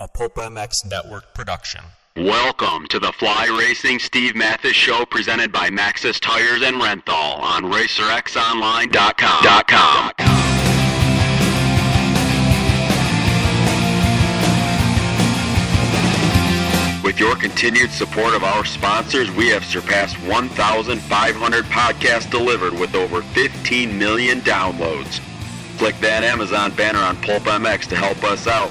a Pulp MX network production. Welcome to the Fly Racing Steve Matthes Show presented by Maxxis Tires and Renthal on RacerXOnline.com. With your continued support of our sponsors, we have surpassed 1,500 podcasts delivered with over 15 million downloads. Click that Amazon banner on Pulp MX to help us out.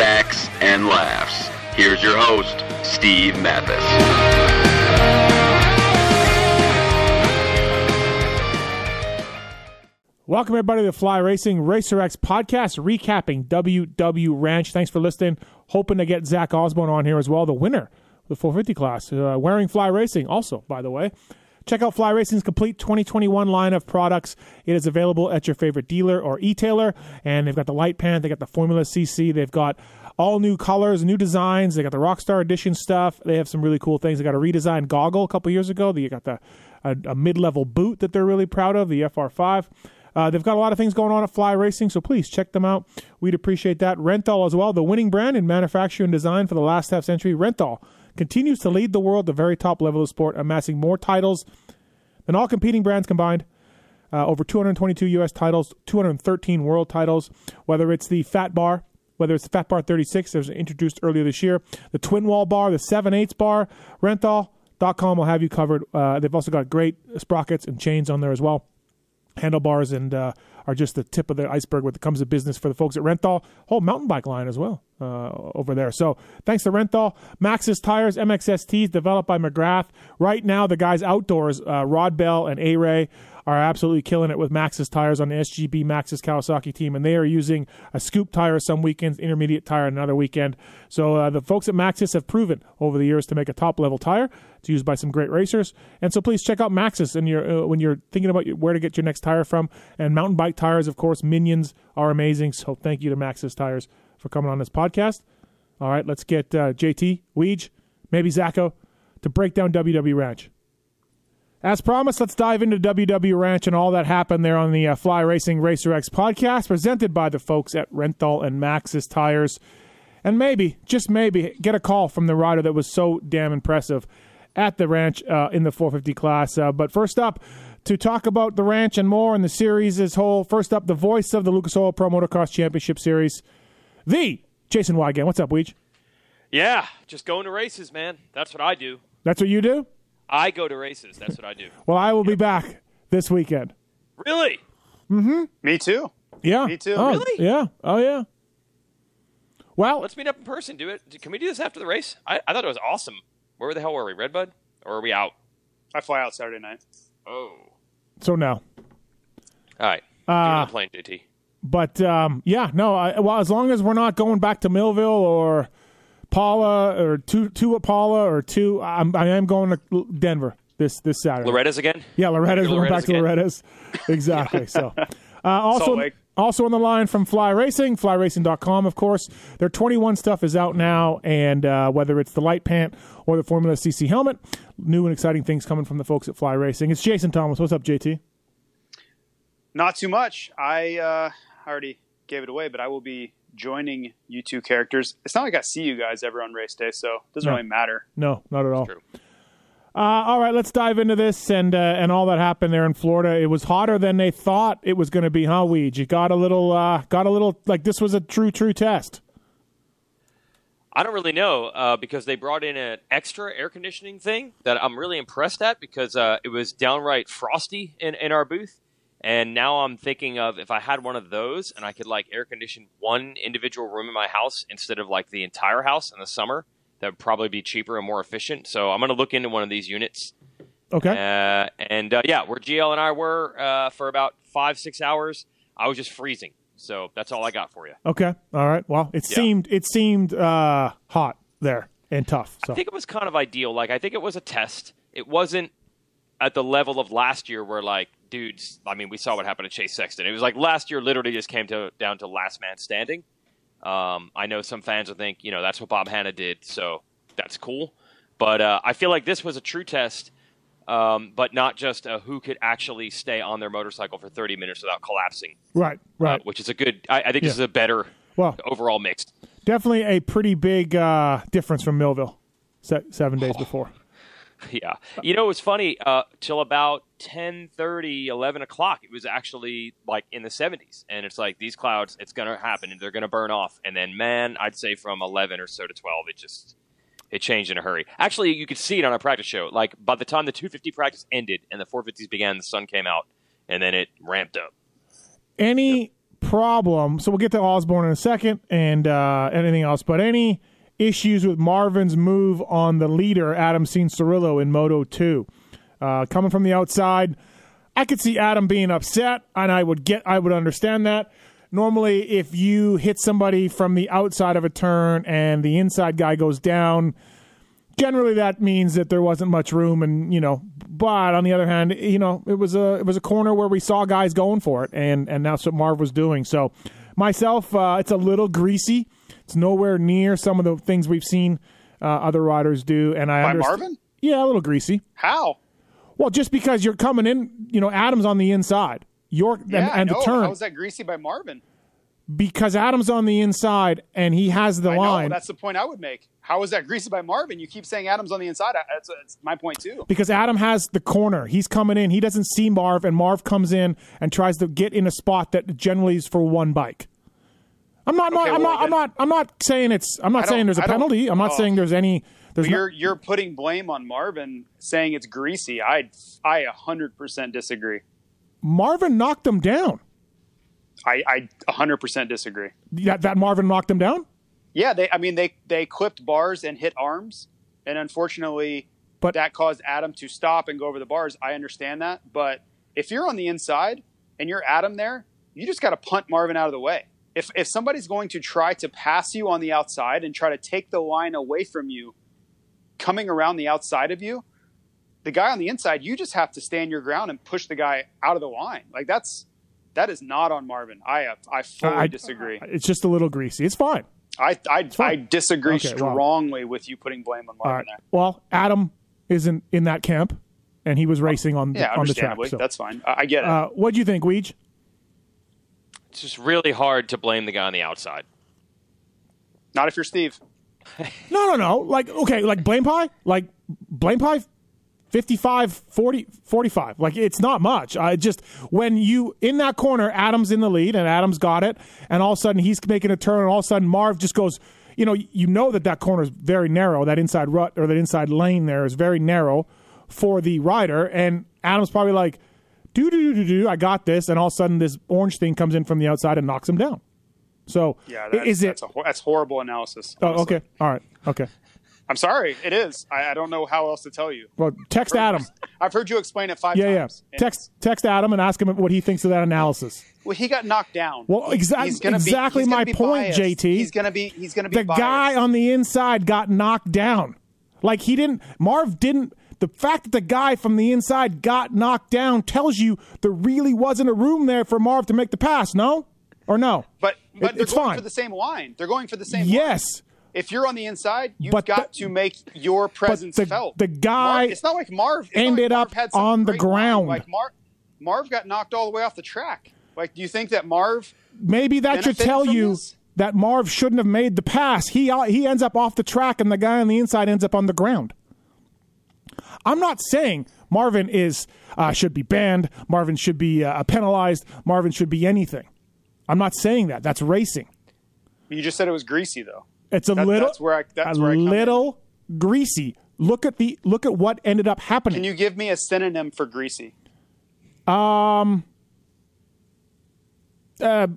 facts, and laughs. Here's your host, Steve Matthes. Welcome everybody to Fly Racing Racer X podcast, recapping WW Ranch. Thanks for listening. Hoping to get Zach Osborne on here as well, the winner of the 450 class, uh, wearing Fly Racing. Also, by the way, check out Fly Racing's complete 2021 line of products. It is available at your favorite dealer or e-tailer, and they've got the light pan, they got the Formula CC, they've got all new colors, new designs. They got the Rockstar Edition stuff. They have some really cool things. They got a redesigned goggle a couple years ago. They got the a, a mid-level boot that they're really proud of, the FR5. Uh, they've got a lot of things going on at Fly Racing, so please check them out. We'd appreciate that. Renthal as well, the winning brand in manufacture and design for the last half century. Renthal continues to lead the world the very top level of sport, amassing more titles than all competing brands combined. Uh, over 222 U.S. titles, 213 world titles. Whether it's the Fat Bar, whether it's the Fat Bar 36 that was introduced earlier this year, the Twin Wall Bar, the 7 8 Bar, Renthal.com will have you covered. Uh, they've also got great sprockets and chains on there as well handlebars and uh, are just the tip of the iceberg when it comes to business for the folks at Renthal. Whole mountain bike line as well uh, over there. So thanks to Renthal. Maxxis Tires, MXSTs developed by McGrath. Right now, the guys outdoors, uh, Rod Bell and A Ray, are absolutely killing it with Maxxis tires on the SGB Maxxis Kawasaki team, and they are using a scoop tire some weekends, intermediate tire another weekend. So uh, the folks at Maxxis have proven over the years to make a top level tire. It's used by some great racers, and so please check out Maxxis and uh, when you're thinking about where to get your next tire from. And mountain bike tires, of course, Minions are amazing. So thank you to Maxxis tires for coming on this podcast. All right, let's get uh, JT, Weege, maybe Zacho to break down WW Ranch. As promised, let's dive into WW Ranch and all that happened there on the uh, Fly Racing Racer X podcast, presented by the folks at Renthal and Maxxis Tires. And maybe, just maybe, get a call from the rider that was so damn impressive at the ranch uh, in the 450 class. Uh, but first up, to talk about the ranch and more and the series as whole, first up, the voice of the Lucas Oil Pro Motocross Championship Series, the Jason Weigandt. What's up, Weege? Yeah, just going to races, man. That's what I do. That's what you do? I go to races. That's what I do. well, I will be back this weekend. Really? Mm-hmm. Me too. Yeah. Me too. Oh, Really? Yeah. Oh, yeah. Well, Let's meet up in person. Do it. Can we do this after the race? I, I thought it was awesome. Where the hell were we? Redbud? Or are we out? I fly out Saturday night. Oh. so no. All right. Uh, on plane, JT. But um, yeah, no. I, well, as long as we're not going back to Millville or Pala or to to Pala or two. I'm, I am going to Denver this this Saturday. Loretta's again? Yeah, Loretta's. Go We're back Loretta's to. Loretta's. Exactly. so, uh, also, also on the line from Fly Racing, flyracing.com, of course. Their 21 stuff is out now, and uh, whether it's the light pant or the Formula CC helmet, new and exciting things coming from the folks at Fly Racing. It's Jason Thomas. What's up, JT? Not too much. I uh, already gave it away, but I will be joining you two characters. It's not like I see you guys ever on race day, so it doesn't No. really matter. No, not at all. True. Uh, all right, let's dive into this and uh, and all that happened there in Florida. It was hotter than they thought it was going to be, huh, Weege? You got a little, uh, got a little like this was a true, true test. I don't really know uh, because they brought in an extra air conditioning thing that I'm really impressed at because uh, it was downright frosty in, in our booth. And now I'm thinking of if I had one of those and I could like air condition one individual room in my house instead of like the entire house in the summer, that would probably be cheaper and more efficient. So I'm going to look into one of these units. Okay. Uh, and uh, yeah, where GL and I were uh, for about five, six hours, I was just freezing. So that's all I got for you. Okay. All right. Well, it Yeah. seemed it seemed uh, hot there and tough. So I think it was kind of ideal. Like I think it was a test. It wasn't at the level of last year where like dudes. I mean, we saw what happened to Chase Sexton. It was like last year literally just came to down to last man standing. Um, I know some fans will think you know that's what Bob Hannah did, so that's cool. But uh, I feel like this was a true test, um, but not just uh, who could actually stay on their motorcycle for 30 minutes without collapsing, right, uh, right. which is a good. I, I think this is a better well, overall mix. definitely a pretty big uh, difference from Millville se- seven days before. Yeah. You know, it was funny. Uh, till about 10.30, 11 o'clock, it was actually like in the 70s. And it's like these clouds, it's to happen and they're to burn off. And then, man, I'd say from 11 or so to 12, it just it changed in a hurry. Actually, you could see it on a practice show. Like by the time the 250 practice ended and the 450s began, the sun came out and then it ramped up. any problem so we'll get to osborne in a second and uh, anything else but any issues with marvin's move on the leader adam cianciarulo in moto 2 uh, coming from the outside i could see adam being upset and i would get i would understand that. Normally if you hit somebody from the outside of a turn and the inside guy goes down generally that means that there wasn't much room and you know but on the other hand you know it was a it was a corner where we saw guys going for it and and that's what marv was doing. So myself uh, it's a little greasy it's nowhere near some of the things we've seen uh, other riders do and i By understand Marvin? yeah a little greasy How? well just because you're coming in you know adam's on the inside york Yeah, and, and the turn How was that greasy by Marvin? because adam's on the inside and he has the I know. line That's the point I would make. How was that greasy by Marvin? You keep saying Adams on the inside. That's, that's my point too. because Adam has the corner. He's coming in. He doesn't see Marv, and Marv comes in and tries to get in a spot that generally is for one bike. I'm not. Okay, I'm well, not. I'm not. I'm not saying it's. I'm not saying there's a penalty. I'm not oh. saying there's any. There's no, you're you're putting blame on Marvin, saying it's greasy. I I 100% disagree. Marvin knocked him down. I I 100% disagree. That that Marvin knocked him down. Yeah, they. I mean, they they clipped bars and hit arms, and unfortunately, But- that caused Adam to stop and go over the bars. I understand that, but if you're on the inside and you're Adam there, you just got to punt Marvin out of the way. If if somebody's going to try to pass you on the outside and try to take the line away from you, coming around the outside of you, the guy on the inside, you just have to stand your ground and push the guy out of the line. Like that's that is not on Marvin. I uh, I fully I- disagree. It's just a little greasy. It's fine. I I, I disagree Okay, well. strongly with you putting blame on Marvin right. there. Well, Adam isn't in that camp, and he was racing on the, Yeah, on the track. So, that's fine. I, I get it. uh, what do you think, Weege? It's just really hard to blame the guy on the outside. Not if you're Steve. No, no, no. Like, okay, like blame pie? Like, blame pie 55, 40, 45. Like, it's not much. I just, when you, in that corner, Adam's in the lead and Adam's got it, and all of a sudden he's making a turn, and all of a sudden Marv just goes, you know, you know that that corner is very narrow. That inside rut or that inside lane there is very narrow for the rider, and Adam's probably like, do, do, do, do, do, I got this, and all of a sudden this orange thing comes in from the outside and knocks him down. So, Yeah, that's, is it? That's, a, that's horrible analysis. Oh, okay. All right. Okay. I'm sorry. It is. I, I don't know how else to tell you. Well, text Adam. I've heard you explain it five Yeah, yeah. times. And- Text text Adam and ask him what he thinks of that analysis. Well, he got knocked down. Well, exa- He's exactly my be point, biased. JT. He's gonna be. He's gonna be. The guy on the inside got knocked down. Like he didn't. Marv didn't. The fact that the guy from the inside got knocked down tells you there really wasn't a room there for Marv to make the pass. No, or no? But but It- they're it's going fine. for the same line. They're going for the same. line. Yes, If you're on the inside, you've But got the- to make your presence the- felt. the guy Marv, it's not like Marv not like ended Marv up on the great line. ground. Like Marv, Marv got knocked all the way off the track. Like, do you think that Marv? maybe that should tell you this? that Marv shouldn't have made the pass. He uh, he ends up off the track, and the guy on the inside ends up on the ground. I'm not saying Marvin is uh, should be banned. Marvin should be uh, penalized. Marvin should be anything. I'm not saying that. That's racing. You just said it was greasy, though. It's a That- little that's where I- that's a where I come in. little greasy. Look at the look at what ended up happening. Can you give me a synonym for greasy? Um. Uh,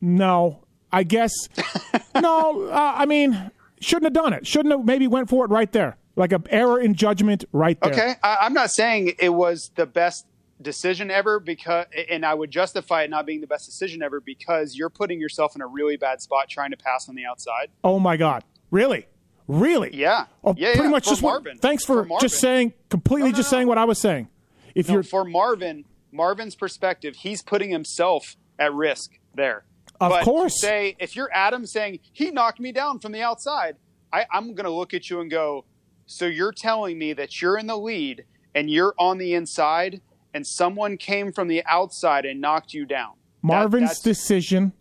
no, I guess no. Uh, I mean, shouldn't have done it. Shouldn't have. Maybe went for it right there, like a error in judgment right there. Okay, I, I'm not saying it was the best decision ever because, and I would justify it not being the best decision ever because you're putting yourself in a really bad spot trying to pass on the outside. Oh my God, really? Really? Yeah. Oh, Yeah, pretty yeah, much for just what- Marvin. thanks for, For just saying completely No, no, just no. saying what I was saying. If you're for Marvin, Marvin's perspective, he's putting himself at risk there. Of but course. say if you're Adam saying he knocked me down from the outside, I, I'm going to look at you and go, so you're telling me that you're in the lead and you're on the inside, and someone came from the outside and knocked you down. Marvin's that's- decision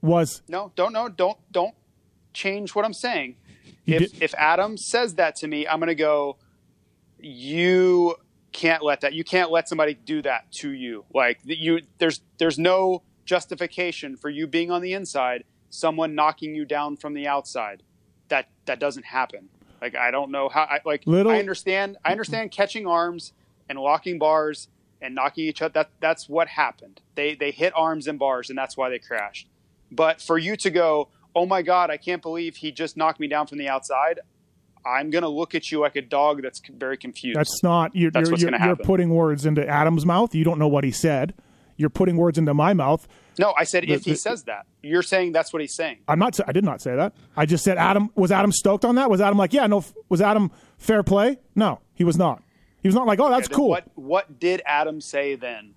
was no, don't no, don't don't change what I'm saying. If did- if Adam says that to me, I'm going to go. You can't let that. You can't let somebody do that to you. Like you, there's there's no justification for you being on the inside, someone knocking you down from the outside. That that doesn't happen. Like I don't know how. I, like Little- I understand. I understand catching arms and locking bars and knocking each other. That that's what happened. They they hit arms and bars, and that's why they crashed. But for you to go, oh my god, I can't believe he just knocked me down from the outside. I'm gonna look at you like a dog that's very confused. That's not you're That's you're, what's you're, gonna you're putting words into Adam's mouth. You don't know what he said. You're putting words into my mouth. No, I said if the- he says that, you're saying that's what he's saying. I'm not. I did not say that. I just said Adam was Adam stoked on that. Was Adam like, yeah, no? Was Adam fair play? No, he was not. He was not like, oh, that's Then cool. What what did Adam say then?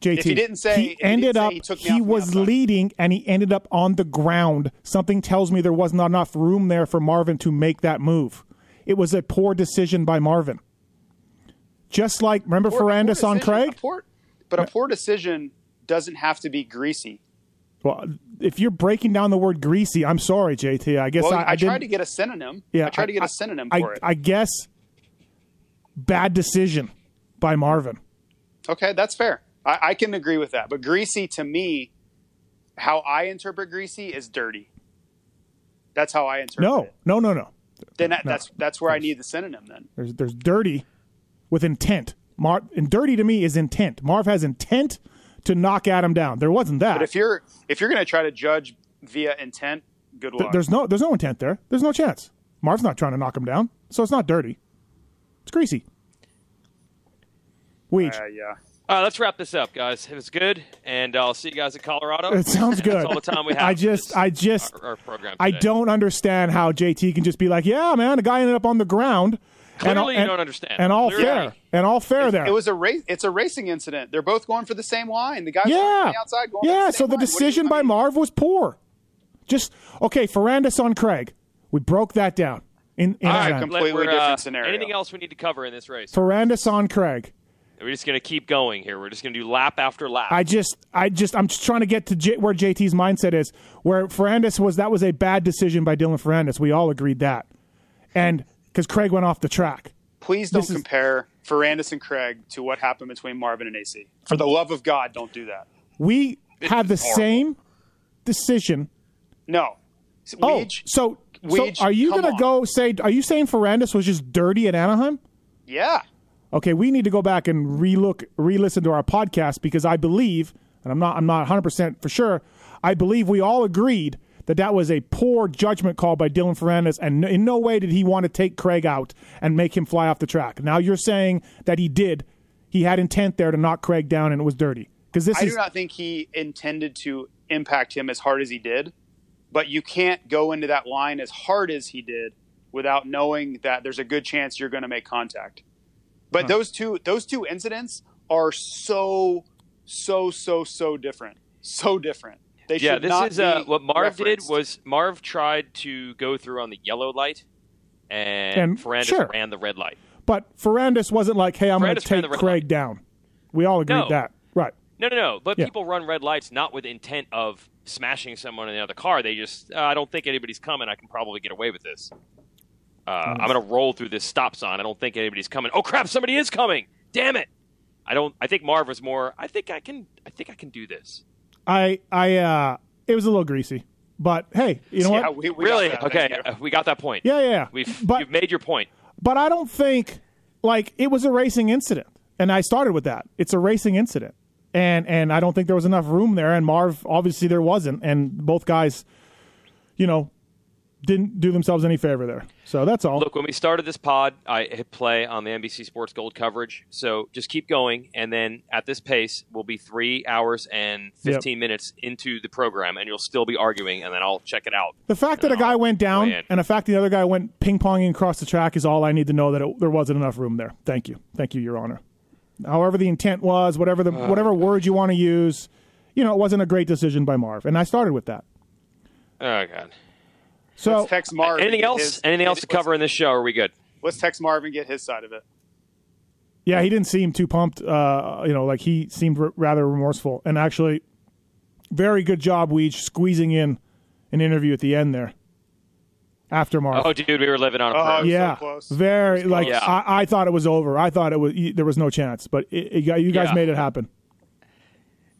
JT. If he didn't say- if he he ended say up. he took he the was leading, and he ended up on the ground. Something tells me there was not enough room there for Marvin to make that move. It was a poor decision by Marvin. Just like remember Poor- a poor Ferrandis on Craig. poor- but a poor decision doesn't have to be greasy. Well, if you're breaking down the word greasy, I'm sorry, JT. I guess Well, I, I, didn't- tried to get a synonym. Yeah, I tried to get I- a synonym I, for it. I guess bad decision by Marvin. Okay, that's fair. I, I can agree with that. But greasy to me, how I interpret greasy is dirty. That's how I interpret No, it. no, no, no. No. Then that, that's that's where I need the synonym. Then There's there's dirty with intent. Mar and dirty to me is intent. Marv has intent to knock Adam down. There wasn't that. but if you're if you're going to try to judge via intent, good Th- luck. there's no there's no intent there. There's no chance. Marv's not trying to knock him down, so it's not dirty. It's greasy. Weege. uh, yeah. All right, let's wrap this up, guys. It was good, and I'll see you guys in Colorado. It sounds good. That's all the time we have. I just, I just, our, our program. I don't understand how JT can just be like, yeah, man, a guy ended up on the ground. And all, Clearly you and- don't understand. And all Clearly. fair, and all fair there. It was a race. It's a racing incident. They're both going for the same line. The guy's yeah, the outside going. yeah. for the So the line. What do you- decision by Marv was poor. Just okay. Ferrandis on Craig. We broke that down in in All right, completely we're, different uh, scenario. Anything else we need to cover in this race? Ferrandis on Craig. We're just going to keep going here. We're just going to do lap after lap. I just, I just, I'm just trying to get to J- where JT's mindset is. Where Ferrandis was, that was a bad decision by Dylan Ferrandis. We all agreed that, and because Craig went off the track. Please don't this is- compare Ferrandis and Craig to what happened between Marvin and AC. For the love of God, don't do that. We had the horrible. same decision. No. Oh, Weege, so, so Weege, are you going to go say? Are you saying Ferrandis was just dirty at Anaheim? yeah. Okay, we need to go back and relook, re-listen to our podcast because I believe, and I'm not, I'm not 100 percent for sure. I believe we all agreed that that was a poor judgment call by Dylan Ferrandis, and in no way did he want to take Craig out and make him fly off the track. Now you're saying that he did, he had intent there to knock Craig down, and it was dirty because this I is do not think he intended to impact him as hard as he did, but you can't go into that line as hard as he did without knowing that there's a good chance you're going to make contact. But those two those two incidents are so so so so different. So different. They yeah, should this not is uh, what Marv referenced. did was Marv tried to go through on the yellow light, and, And- Ferrandis sure. ran the red light. But Ferrandis wasn't like, "Hey, I'm going to take Craig light. down." We all agreed No. that, right? No, no, no. But Yeah. people run red lights not with intent of smashing someone in the other car. They just, uh, I don't think anybody's coming. I can probably get away with this. Uh, Mm. I'm going to roll through this stop sign. I don't think anybody's coming. Oh crap! Somebody is coming. Damn it! I don't. I think Marv was more. I think I can. I think I can do this. I, I, uh, it was a little greasy, but hey, you know yeah, what? we, we really? Okay, Thank you. uh, we got that point. Yeah, yeah, yeah. We've but you've made your point. but I don't think like it was a racing incident, and I started with that. It's a racing incident, and and I don't think there was enough room there. And Marv, obviously, there wasn't, and both guys, you know, didn't do themselves any favor there. So that's all. Look, when we started this pod, I hit play on the NBC Sports Gold coverage. So just keep going, and then at this pace, we'll be three hours and fifteen minutes into the program, and you'll still be arguing, and then I'll check it out. the fact that a guy went down and the fact the other guy went ping ponging across the track is all I need to know that it, there wasn't enough room there. Thank you, thank you, Your Honor. However the intent was, whatever the uh. whatever word you want to use, you know, it wasn't a great decision by Marv, and I started with that. Oh God! So Let's text Marv. Anything else? his- Anything else to cover in this show? Or are we good? Let's text Marv and get his side of it. Yeah, he didn't seem too pumped. Uh, you know, like he seemed r- rather remorseful. And actually, very good job, Weege, squeezing in an interview at the end there. After Marv. Oh, dude, we were living on a Oh, prayer. was so yeah, close. very like Yeah. I, I thought it was over. I thought it was there was no chance, but it, it, you guys Yeah. made it happen.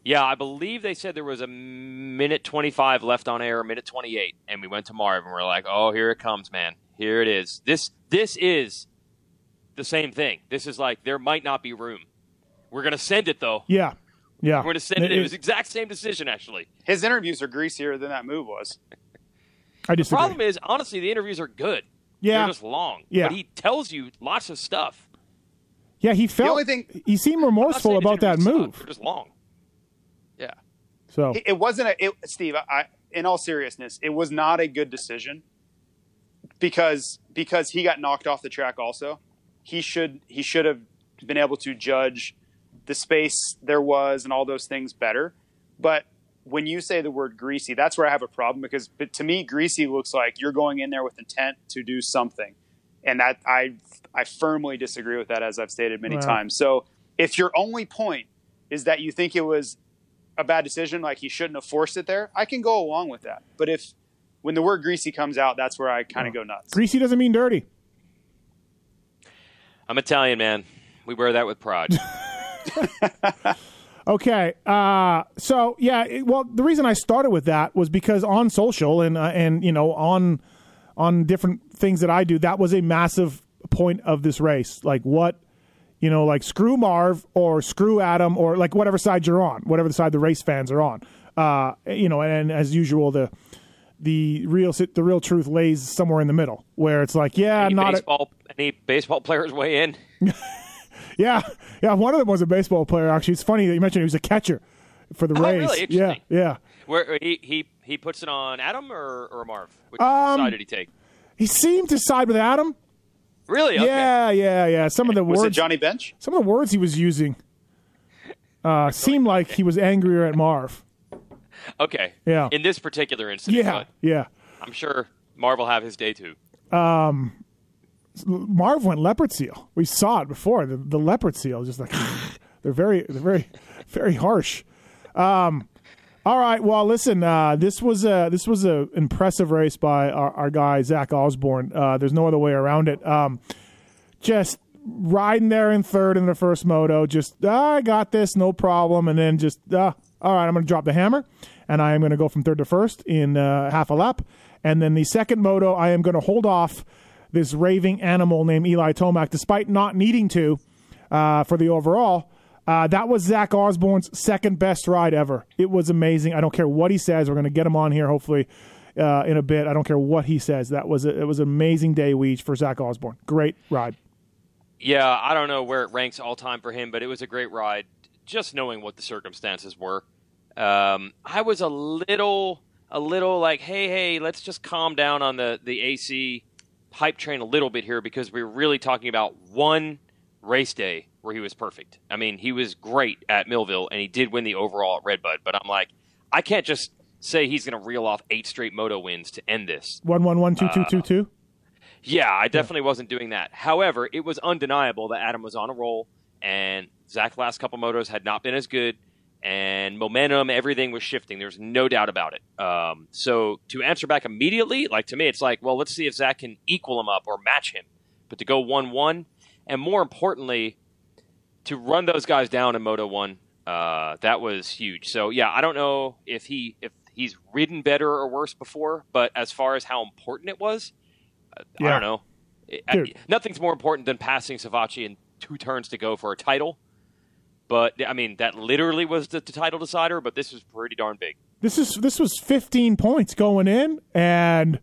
Yeah, I believe they said there was a minute 25 left on air, a minute 28, and we went to Marv and we're like, "Oh, here it comes, man. Here it is. This this is the same thing. This is like there might not be room. We're going to send it though. Yeah, yeah. We're going to send it. It was the exact same decision actually. His interviews are greasier than that move was. I disagree. The problem is, honestly, the interviews are good. Yeah. They're just long. Yeah. But he tells you lots of stuff. yeah, he felt. The only thing- he seemed remorseful about that interviews suck. move. Just long. So It, it wasn't a it, Steve. I, in all seriousness, it was not a good decision because because he got knocked off the track. Also, he should he should have been able to judge the space there was and all those things better. But when you say the word greasy, that's where I have a problem because but to me, greasy looks like you're going in there with intent to do something, and that I I firmly disagree with that, as I've stated many Wow. times. So if your only point is that you think it was a bad decision, like he shouldn't have forced it there, I can go along with that. But if when the word greasy comes out, that's where I kind of go nuts. greasy doesn't mean dirty. I'm Italian, man. We wear that with pride. Okay, uh, so yeah, it, well, the reason I started with that was because on social and uh, and you know on on different things that I do, that was a massive point of this race. Like what, you know, like screw Marv or screw Adam or like whatever side you're on, whatever the side the race fans are on. Uh, you know, and, as usual, the the real the real truth lays somewhere in the middle, where it's like, yeah, any not a, any baseball players weigh in? yeah, yeah. One of them was a baseball player. Actually, it's funny that you mentioned he was a catcher for the Oh, Rays. really? Yeah, yeah. Where he he he puts it on Adam or, or Marv? Which Um, side did he take? He seemed to side with Adam. Really? Okay. Yeah, yeah, yeah. Some of the Was words, it Johnny Bench? some of the words he was using, uh, seemed like he was angrier at Marv. Okay. Yeah. In this particular instance. Yeah, yeah. I'm sure Marv will have his day too. Um, Marv went leopard seal. We saw it before. The, the leopard seal, just like they're very, they're very, very harsh. Um, all right. Well, listen. Uh, this was a this was a impressive race by our, our guy Zach Osborne. Uh, there's no other way around it. Um, just riding there in third in the first moto. Just ah, I got this, no problem. And then just uh, all right, I'm going to drop the hammer, and I am going to go from third to first in uh, half a lap. And then the second moto, I am going to hold off this raving animal named Eli Tomac, despite not needing to uh, for the overall. Uh, that was Zach Osborne's second best ride ever. It was amazing. I don't care what he says. We're going to get him on here hopefully uh, in a bit. I don't care what he says. That was a, it was an amazing day for Zach Osborne. Great ride. Yeah, I don't know where it ranks all time for him, but it was a great ride. Just knowing what the circumstances were, um, I was a little, a little like, hey, hey, let's just calm down on the the AC hype train a little bit here because we're really talking about one race day where he was perfect. I mean, he was great at Millville and he did win the overall at Redbud, but I'm like, I can't just say he's going to reel off eight straight moto wins to end this. One one one two two two two. Yeah, I definitely wasn't doing that. However, it was undeniable that Adam was on a roll, and Zach's last couple motos had not been as good, and momentum, everything was shifting. There's no doubt about it. Um, so to answer back immediately, like to me, it's like, well, let's see if Zach can equal him up or match him. But to go one one, and more importantly, to run those guys down in Moto One, uh, that was huge. So yeah, I don't know if he if he's ridden better or worse before, but as far as how important it was, I don't know. I- nothing's more important than passing Savatgy in two turns to go for a title. But I mean, that literally was the, the title decider. But this was pretty darn big. This is this was 15 points going in, and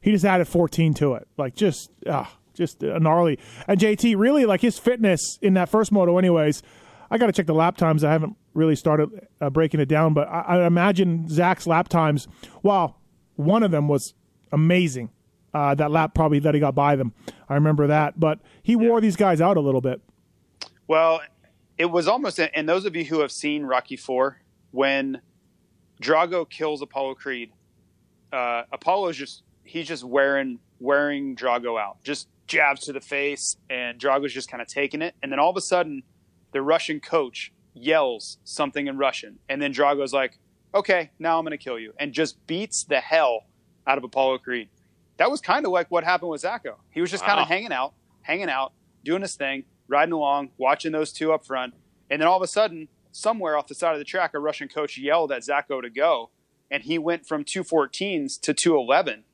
he just added 14 to it. Like just, ah, just uh, gnarly. And JT really like his fitness in that first moto, anyways. I got to check the lap times. I haven't really started uh, breaking it down, but I, I imagine Zach's lap times. Well, one of them was amazing. Uh, that lap probably that he got by them. I remember that, but he wore these guys out a little bit. Well, it was almost, and those of you who have seen Rocky Four, when Drago kills Apollo Creed, uh, Apollo's just he's just wearing wearing Drago out, just jabs to the face, and Drago's just kind of taking it, and then all of a sudden, the Russian coach yells something in Russian, and then Drago's like, "Okay, now I'm going to kill you," and just beats the hell out of Apollo Creed. That was kind of like what happened with Zacho. He was just kind of hanging out, hanging out, doing his thing, riding along, watching those two up front, and then all of a sudden, somewhere off the side of the track, a Russian coach yelled at Zacho to go, and he went from 214s to 211,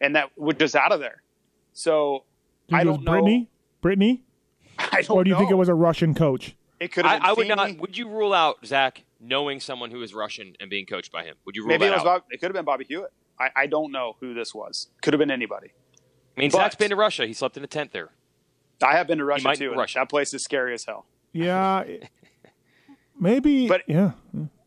and that was just out of there. So Do you I think it was don't know. Brittany, Brittany, I don't or do you think it was a Russian coach? It could have I, been I would Feeney. not. Would you rule out Zach knowing someone who is Russian and being coached by him? Would you rule Maybe that it was out? Bob, it could have been Bobby Hewitt. I, I don't know who this was. Could have been anybody. I mean, but- Zach's been to Russia. He slept in a tent there. I have been to Russia might too. be and Russian. That place is scary as hell. Yeah, maybe. But- yeah,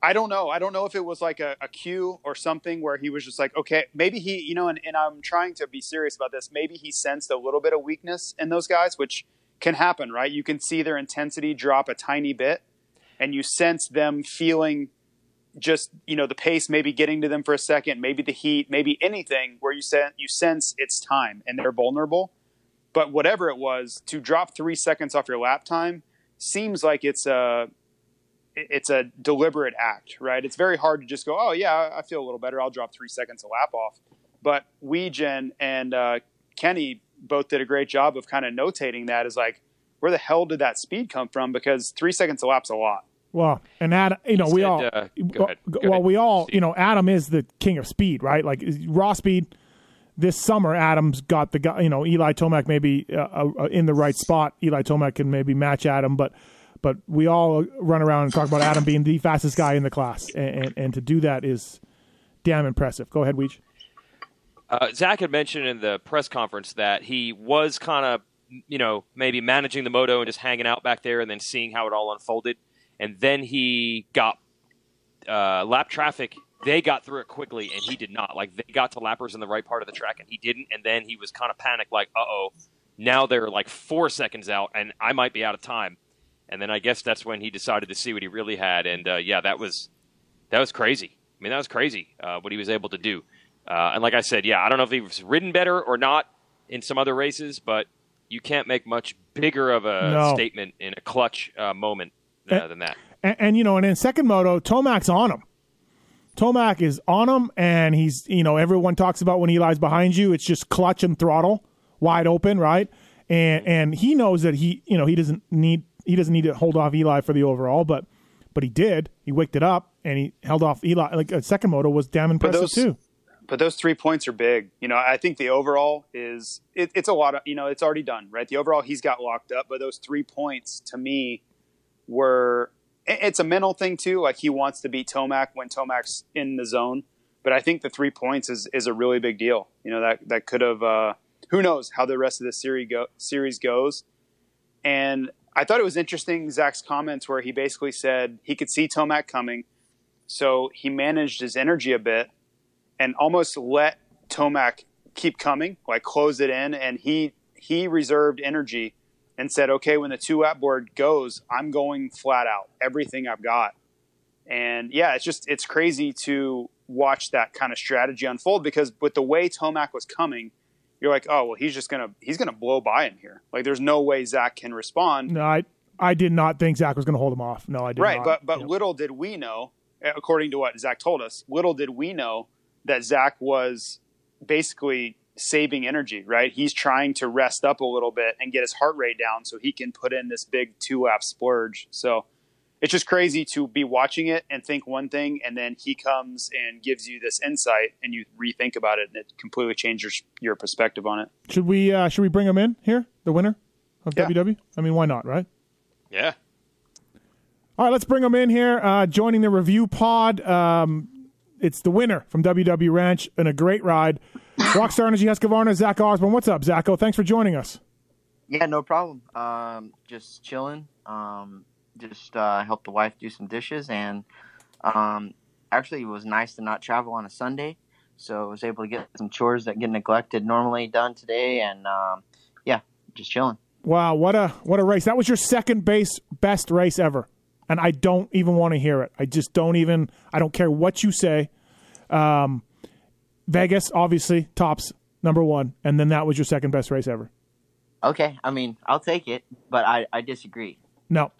I don't know. I don't know if it was like a, a cue or something where he was just like, okay, maybe he, you know, and, and I'm trying to be serious about this. Maybe he sensed a little bit of weakness in those guys, which can happen, right? You can see their intensity drop a tiny bit, and you sense them feeling just, you know, the pace maybe getting to them for a second, maybe the heat, maybe anything where you sen- you sense it's time and they're vulnerable. But whatever it was, to drop three seconds off your lap time seems like it's a it's a deliberate act, right? It's very hard to just go, oh yeah, I feel a little better. I'll drop three seconds a lap off. But Weigandt and uh, Kenny both did a great job of kind of notating that as like, where the hell did that speed come from? Because three seconds a lap's a lot. Well, and Adam, you know, we said, all, uh, go well, ahead, go well, ahead, we all, you know, Adam is the king of speed, right? Like raw speed. This summer, Adam's got the guy. You know, Eli Tomac maybe uh, uh, in the right spot. Eli Tomac can maybe match Adam, but but we all run around and talk about Adam being the fastest guy in the class, and and, and to do that is damn impressive. Go ahead, Weech. Uh, Zach had mentioned in the press conference that he was kind of, you know, maybe managing the moto and just hanging out back there and then seeing how it all unfolded. And then he got uh, lap traffic. They got through it quickly, and he did not. Like they got to lappers in the right part of the track, and he didn't. And then he was kind of panicked, like, "Uh oh, now they're like four seconds out, and I might be out of time." And then I guess that's when he decided to see what he really had. And uh, yeah, that was that was crazy. I mean, that was crazy uh, what he was able to do. Uh, and like I said, yeah, I don't know if he was ridden better or not in some other races, but you can't make much bigger of a No. statement in a clutch uh, moment uh, Eh. than that. and, and you know, and in second moto, Tomac's on him. Tomac is on him, and he's you know everyone talks about when he lies behind you, it's just clutch and throttle, wide open, right? And and he knows that he you know he doesn't need he doesn't need to hold off Eli for the overall, but but he did. He waked it up and he held off Eli. Like a second moto was damn impressive those- too. But those three points are big. You know, I think the overall is it, it's a lot of you know it's already done, right? The overall he's got locked up, but those three points to me were it's a mental thing too. Like he wants to beat Tomac when Tomac's in the zone, but I think the three points is is a really big deal. You know that that could have uh, who knows how the rest of the series go series goes. And I thought it was interesting Zach's comments where he basically said he could see Tomac coming, so he managed his energy a bit and almost let Tomac keep coming, like close it in, and he he reserved energy and said, "Okay, when the two lap board goes, I'm going flat out, everything I've got." And yeah, it's just it's crazy to watch that kind of strategy unfold because with the way Tomac was coming, you're like, "Oh, well, he's just gonna he's gonna blow by him here." Like, there's no way Zach can respond. No, I I did not think Zach was going to hold him off. No, I did right not. but but Yeah. little did we know according to what zach told us little did we know that zach was basically saving energy right he's trying to rest up a little bit and get his heart rate down so he can put in this big two lap splurge so it's just crazy to be watching it and think one thing and then he comes and gives you this insight and you rethink about it and it completely changes your perspective on it should we uh, should we bring him in here, the winner of Yeah. WW? I mean, why not, right? Yeah. All right, let's bring him in here. Uh, joining the review pod, um, it's the winner from WW Ranch and a great ride. Rockstar Energy Husqvarna, Zach Osborne. What's up, Zacho? Thanks for joining us. Yeah, no problem. Um, just chilling. Um, just uh, helped the wife do some dishes, and um, actually, it was nice to not travel on a Sunday, so I was able to get some chores that get neglected normally done today, and um, yeah, just chilling. Wow, what a what a race! That was your second base best race ever, and I don't even want to hear it. I just don't even. I don't care what you say. Um, Vegas, obviously, tops number one, and then that was your second best race ever. Okay, I mean, I'll take it, but I, I disagree. No,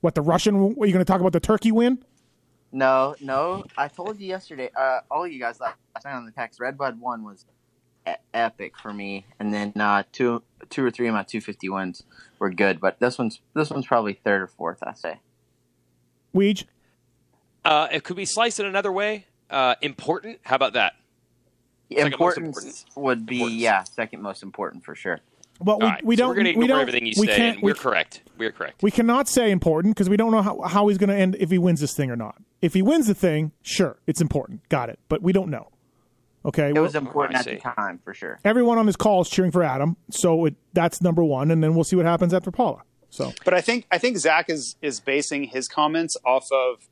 what the Russian? What, are you going to talk about the Turkey win? No, no. I told you yesterday, uh, all you guys last night on the text, Red Bud one was e- epic for me, and then uh, two, two or three of my 250 wins were good, but this one's this one's probably third or fourth. I say. Weege? Uh, it could be sliced in another way. Uh, important. How about that? Second most Importance important. would be Importance. yeah, second most important for sure. But we, All right, we don't. We're going to ignore don't. everything you we say, can't. and we're we, correct. We're correct. we cannot say important because we don't know how, how he's going to end if he wins this thing or not. If he wins the thing, sure, it's important. Got it. But we don't know. Okay. It was oh, important I at the time for sure. everyone on this call is cheering for Adam, so it, that's number one, and then we'll see what happens after Pala. So But I think I think Zach is is basing his comments off of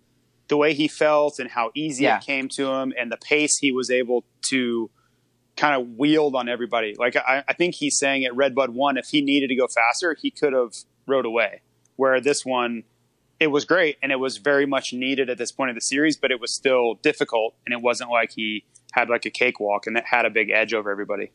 the way he felt and how easy Yeah. it came to him and the pace he was able to kind of wheeled on everybody. Like I, I think he's saying at Red Bud one, if he needed to go faster, he could have rode away. Where this one, it was great and it was very much needed at this point of the series, but it was still difficult and it wasn't like he had like a cakewalk and it had a big edge over everybody.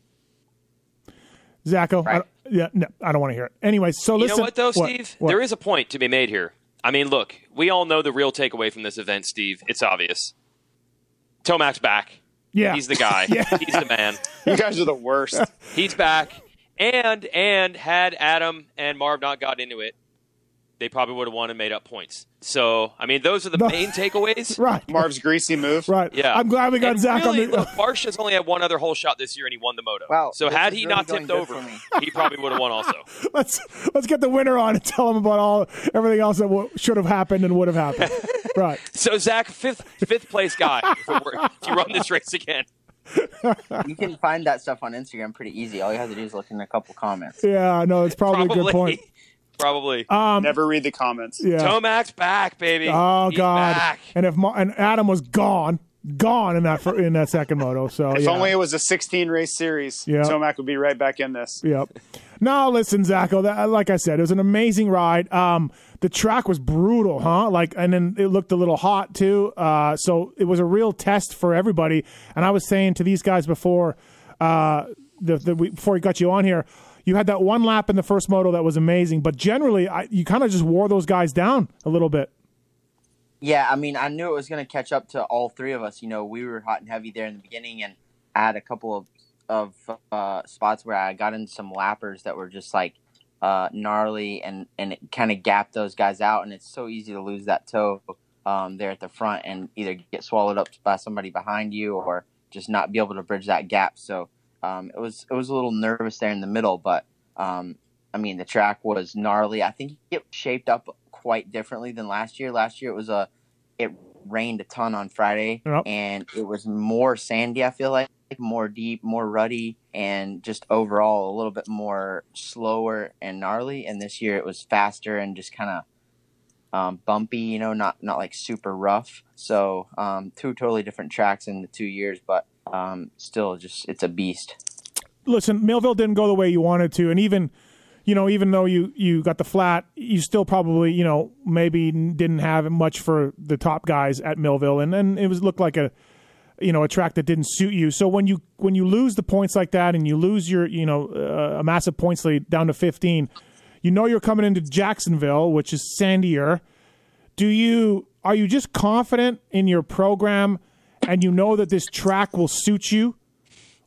Zacho, I, Right. don't- yeah, no, I don't want to hear it. Anyway, so You listen. know what, though, Steve? What? There is a point to be made here. I mean, look, we all know the real takeaway from this event, Steve. It's obvious. Tomac's back. Yeah, He's the guy. Yeah. He's the man. You guys are the worst. He's back. And and had Adam and Marv not got into it, they probably would have won and made up points. So I mean, those are the No. main takeaways. right, Marv's greasy move. right. Yeah, I'm glad we got And Zach really, on the. look, Marsh has only had one other hole shot this year, and he won the moto. Wow, so had he really not tipped over, he probably would have won also. let's let's get the winner on and tell him about all everything else that w- should have happened and would have happened. right. So Zach, fifth fifth place guy. If, if you run this race again, You can find that stuff on Instagram pretty easy. All you have to do is look in a couple comments. Yeah, no, it's probably, probably, a good point. Probably. Um, Never read the comments. yeah. Tomac's back, baby. Oh He's God! back. And if Ma- and Adam was gone, gone in that fir- in that second moto. So If yeah. only it was a 16 race series, Yeah. Tomac would be right back in this. Yep. No, listen, Zacho. That, like I said, it was an amazing ride. Um, the track was brutal, huh? Like, and then it looked a little hot too. Uh, so it was a real test for everybody. And I was saying to these guys before, uh, the, the we, before we got you on here, you had that one lap in the first moto that was amazing. But generally, I, you kind of just wore those guys down a little bit. Yeah, I mean, I knew it was going to catch up to all three of us. You know, we were hot and heavy there in the beginning, and I had a couple of of uh, spots where I got in some lappers that were just like uh, gnarly, and and it kind of gapped those guys out. And it's so easy to lose that toe um, there at the front and either get swallowed up by somebody behind you or just not be able to bridge that gap. So um, it was it was a little nervous there in the middle, but um, I mean the track was gnarly. I think it shaped up quite differently than last year. Last year it was a it rained a ton on Friday Yep. and it was more sandy. I feel like more deep, more ruddy, and just overall a little bit more slower and gnarly. And this year it was faster and just kind of um, bumpy, you know, not not like super rough. So um, two totally different tracks in the two years, but um, still just it's a beast. listen, Millville didn't go the way you wanted to, and even you know, even though you you got the flat, you still probably you know maybe didn't have much for the top guys at Millville, and then it was looked like a you know a track that didn't suit you. So when you when you lose the points like that, and you lose your you know uh, a massive points lead down to fifteen, you know you're coming into Jacksonville, which is sandier. Do you are you just confident in your program, and you know that this track will suit you?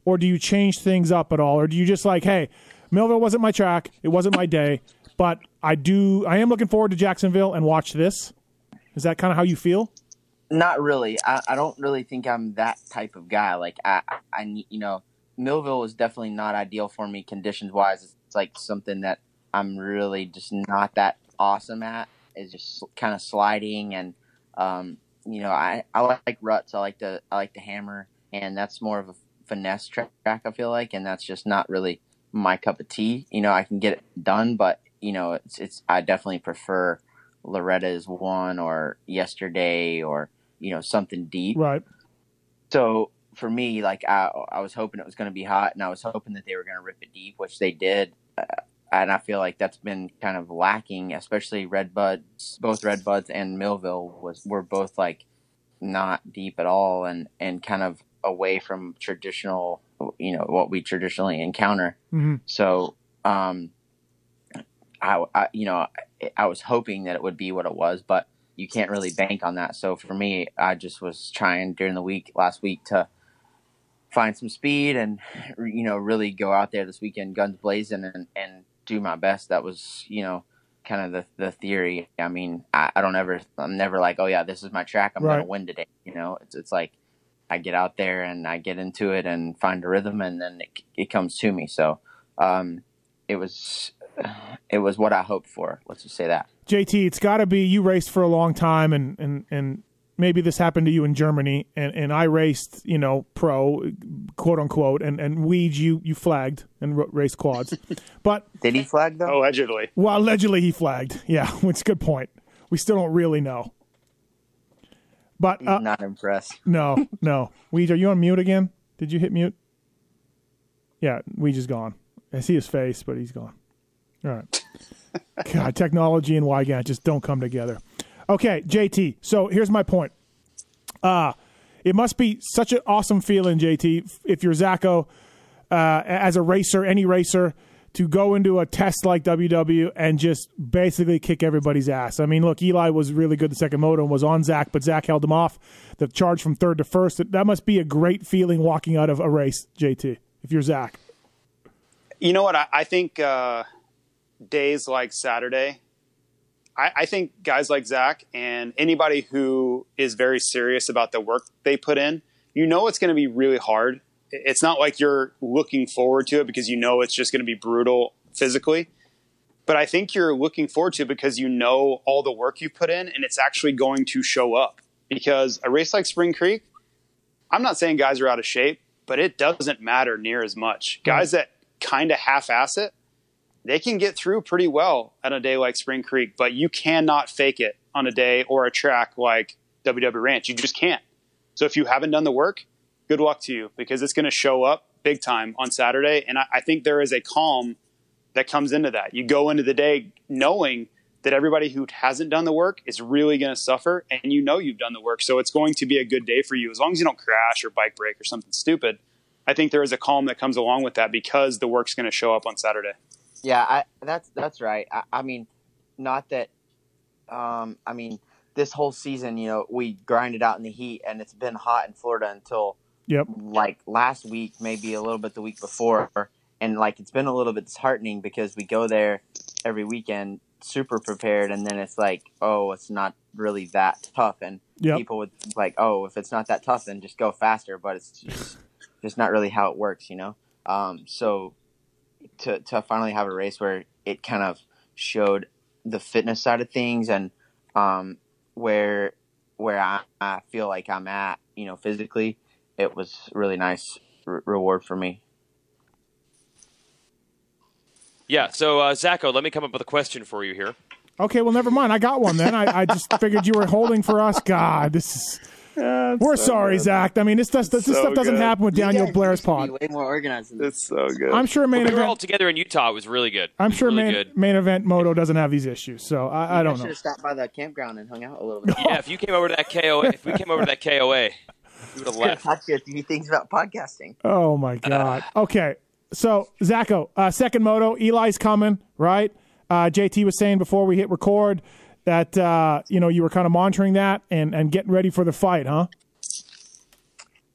or do you change things up at all, or do you just like, hey, Millville wasn't my track, it wasn't my day, but I do, I am looking forward to Jacksonville and watch this. Is that kind of how you feel? Not really. I, I don't really think I'm that type of guy. Like I, I, need- you know, Millville is definitely not ideal for me conditions wise. It's, it's like something that I'm really just not that awesome at. Is just kind of sliding and, um, you know, I, I like ruts. I like to I like to hammer, and that's more of a finesse track. I feel like, and that's just not really my cup of tea. You know, I can get it done, but you know, it's it's. I definitely prefer Loretta's one or yesterday or you know something deep. Right. So for me, like I, I was hoping it was going to be hot, and I was hoping that they were going to rip it deep, which they did. Uh, and I feel like that's been kind of lacking, especially Red Buds. Both Red Buds and Millville was were both like not deep at all, and and kind of away from traditional, you know, what we traditionally encounter. hmm So, um, I, I, you know, I, I was hoping that it would be what it was, but you can't really bank on that. So for me, I just was trying during the week last week to find some speed and you know really go out there this weekend guns blazing and and do my best. That was you know kind of the the theory. I mean, I, I don't ever I'm never like oh yeah this is my track I'm Right. gonna win today. You know, it's it's like I get out there and I get into it and find a rhythm and then it it comes to me. So um, it was it was what I hoped for. Let's just say that. JT, it's got to be you raced for a long time, and and and maybe this happened to you in Germany, and and I raced, you know, pro, quote unquote, and and Weege, you you flagged and r- raced quads, but Did he flag though? Allegedly. well, allegedly he flagged. Yeah, which is a good point. We still don't really know. But uh, Not impressed. no, no, Weege, are you on mute again? Did you hit mute? Yeah, Weege is gone. I see his face, but he's gone. All right. God, technology and Weigandt just don't come together. Okay, JT. So here's my point. Uh it must be such an awesome feeling, JT, if you're Zacho, uh, as a racer, any racer, to go into a test like WW and just basically kick everybody's ass. I mean, look, Eli was really good the second moto and was on Zach, but Zach held him off. The charge from third to first. That must be a great feeling walking out of a race, JT, if you're Zach. You know what? I, I think uh, days like Saturday, I, I think guys like Zach and anybody who is very serious about the work they put in, you know it's going to be really hard. It's not like you're looking forward to it because you know it's just going to be brutal physically. But I think you're looking forward to it because you know all the work you put in and it's actually going to show up. Because a race like Spring Creek, I'm not saying guys are out of shape, but it doesn't matter near as much. Guys that kind of half ass it, they can get through pretty well on a day like Spring Creek, but you cannot fake it on a day or a track like WW Ranch. You just can't. So if you haven't done the work, good luck to you because it's going to show up big time on Saturday. And I, I think there is a calm that comes into that. You go into the day knowing that everybody who hasn't done the work is really going to suffer, and you know you've done the work. So it's going to be a good day for you as long as you don't crash or bike break or something stupid. I think there is a calm that comes along with that because the work's going to show up on Saturday. Yeah, I, that's that's right. I, I mean, not that. Um, I mean, this whole season, you know, we grinded out in the heat, and it's been hot in Florida until Yep. like last week, maybe a little bit the week before, and like it's been a little bit disheartening because we go there every weekend super prepared, and then it's like, oh, it's not really that tough, and Yep. people would think like, oh, if it's not that tough, then just go faster, but it's just, just not really how it works, you know. Um, so to to finally have a race where it kind of showed the fitness side of things and um, where where I, I feel like I'm at, you know, physically, it was really nice re- reward for me. Yeah. So, uh, Zacho, let me come up with a question for you here. Okay, well, never mind. I got one then. I, I just figured you were holding for us. God, this is. We're sorry, Zach. I mean, this, does, this So stuff doesn't good. happen with Daniel Blair's Be pod. way more organized than this. It's so good. I'm sure main we were all event. together in Utah. It was really good. I'm sure really main, good. main event moto doesn't have these issues, so I, I don't should know. have stopped by the campground and hung out a little bit. Yeah, if you came over to that KOA, if we came over to that KOA, we would have left. Talk to you a few things about podcasting. Oh my god. Okay, so Zacho, uh, second moto. Eli's coming, right? Uh, JT was saying before we hit record that uh, you know you were kind of monitoring that and and getting ready for the fight, huh?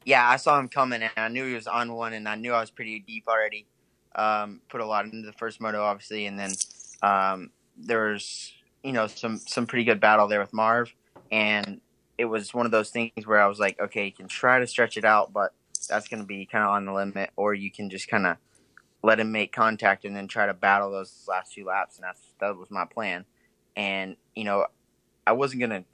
Yeah, I saw him coming, and I knew he was on one, and I knew I was pretty deep already. Um, put a lot into the first moto, obviously, and then um, there was, you know, some some pretty good battle there with Marv, and it was one of those things where I was like, okay, you can try to stretch it out, but that's going to be kind of on the limit, or you can just kind of let him make contact and then try to battle those last few laps, and that's that was my plan. And you know, I wasn't gonna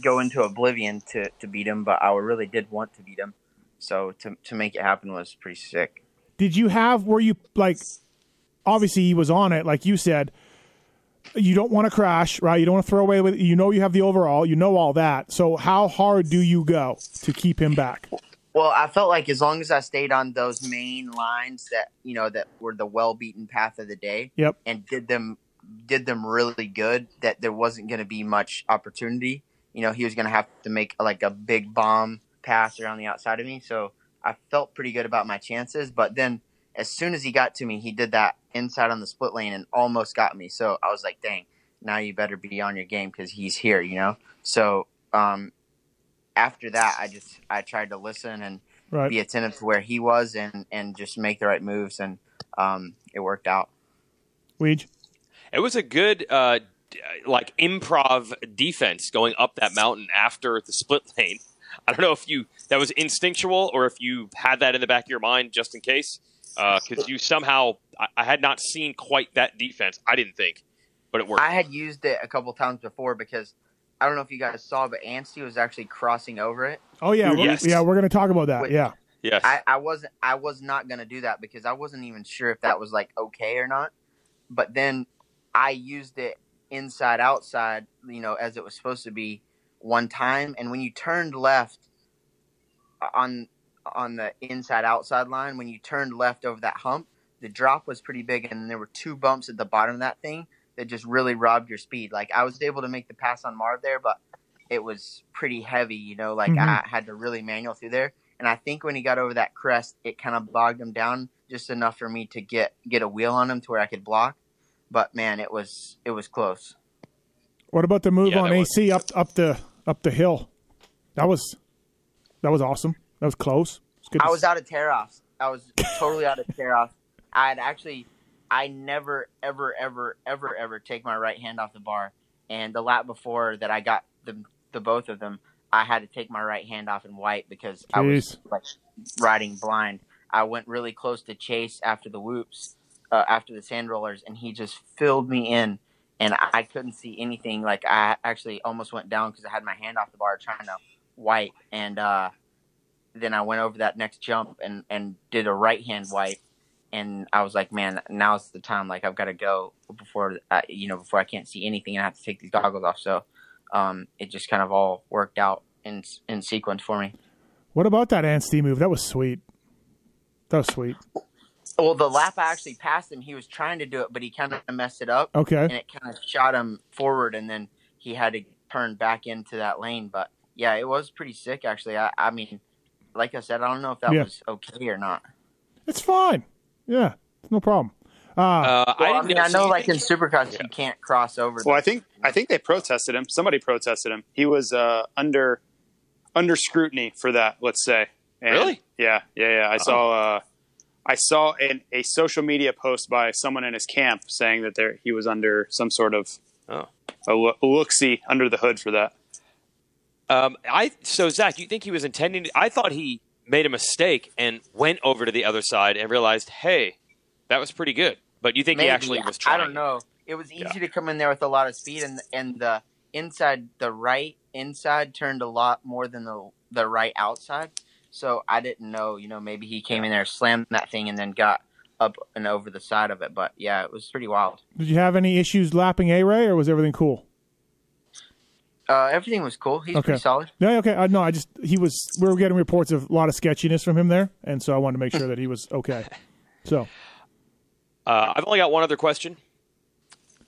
go into oblivion to, to beat him, but I really did want to beat him. So to to make it happen was pretty sick. Did you have were you like obviously he was on it like you said you don't want to crash, right? You don't want to throw away with you know you have the overall, you know all that. So how hard do you go to keep him back? Well, I felt like as long as I stayed on those main lines that you know that were the well beaten path of the day, Yep. and did them did them really good, that there wasn't going to be much opportunity. You know, he was going to have to make like a big bomb pass around the outside of me, so I felt pretty good about my chances. But then, as soon as he got to me, he did that inside on the split lane and almost got me. So I was like, "Dang, now you better be on your game because he's here." You know. So um, after that, I just I tried to listen and Right. be attentive to where he was and and just make the right moves and um, it worked out. Weege. It was a good, uh, d- like improv defense going up that mountain after the split lane. I don't know if you that was instinctual or if you had that in the back of your mind just in case, because you somehow I, I had not seen quite that defense. I didn't think, but it worked. I had used it a couple times before because I don't know if you guys saw, but Anstie was actually crossing over it. Oh yeah, we're, Yes. yeah, we're going to talk about that. Wait. Yeah. yes, I, I wasn't I was not gonna do that because I wasn't even sure if that was like okay or not. But then I used it inside outside, you know, as it was supposed to be one time. And when you turned left on on the inside outside line, when you turned left over that hump, the drop was pretty big and there were two bumps at the bottom of that thing that just really robbed your speed. Like I was able to make the pass on Marv there, but it was pretty heavy, you know, like Mhm. I had to really manual through there. And I think when he got over that crest, it kind of bogged him down just enough for me to get get a wheel on him to where I could block. But man, it was it was close. What about the move Yeah, on that was- AC up up the up the hill? That was that was awesome. That was close. It's good. I to was s- out of tear offs. I was totally out of tear offs. I had actually, I never, ever, ever, ever, ever take my right hand off the bar. And the lap before that, I got the the both of them. I had to take my right hand off and white because I was like riding blind. I went really close to Chase after the whoops, uh, after the sand rollers, and he just filled me in, and I, couldn't see anything. Like I actually almost went down because I had my hand off the bar trying to wipe, and uh, then I went over that next jump and and did a right hand wipe, and I was like, man, now's the time. Like I've got to go before I, you know before I can't see anything and I have to take these goggles off. So um, it just kind of all worked out in in sequence for me. What about that Anstie move? That was sweet. That was sweet. Well, the lap I actually passed him, he was trying to do it, but he kind of messed it up, Okay. and it kind of shot him forward, and then he had to turn back into that lane. But yeah, it was pretty sick actually. I, I mean, like I said, I don't know if that Yeah. was okay or not. It's fine. Yeah. No problem. Uh, uh, Well, I, didn't mean, I know like in Supercross Yeah. you can't cross over. Well, the- I think I think they protested him. Somebody protested him. He was uh, under under scrutiny for that. Let's say. And Really? Yeah, yeah, yeah. I saw uh, I saw an, a social media post by someone in his camp saying that there he was under some sort of Oh. a look see under the hood for that. Um, I so Zach, you think he was intending? To, I thought he made a mistake and went over to the other side and realized, hey, that was pretty good. But you think maybe he actually was trying? I don't know. It was easy Yeah. to come in there with a lot of speed, and and the inside, the right inside turned a lot more than the the right outside. So I didn't know. You know, maybe he came in there, slammed that thing, and then got up and over the side of it. But yeah, it was pretty wild. did you have any issues lapping A Ray, or was everything cool? Uh, everything was cool. He's Okay. pretty solid. Yeah. Okay. Uh, no, I just he was. We were getting reports of a lot of sketchiness from him there, and so I wanted to make sure that he was okay. So Uh, I've only got one other question.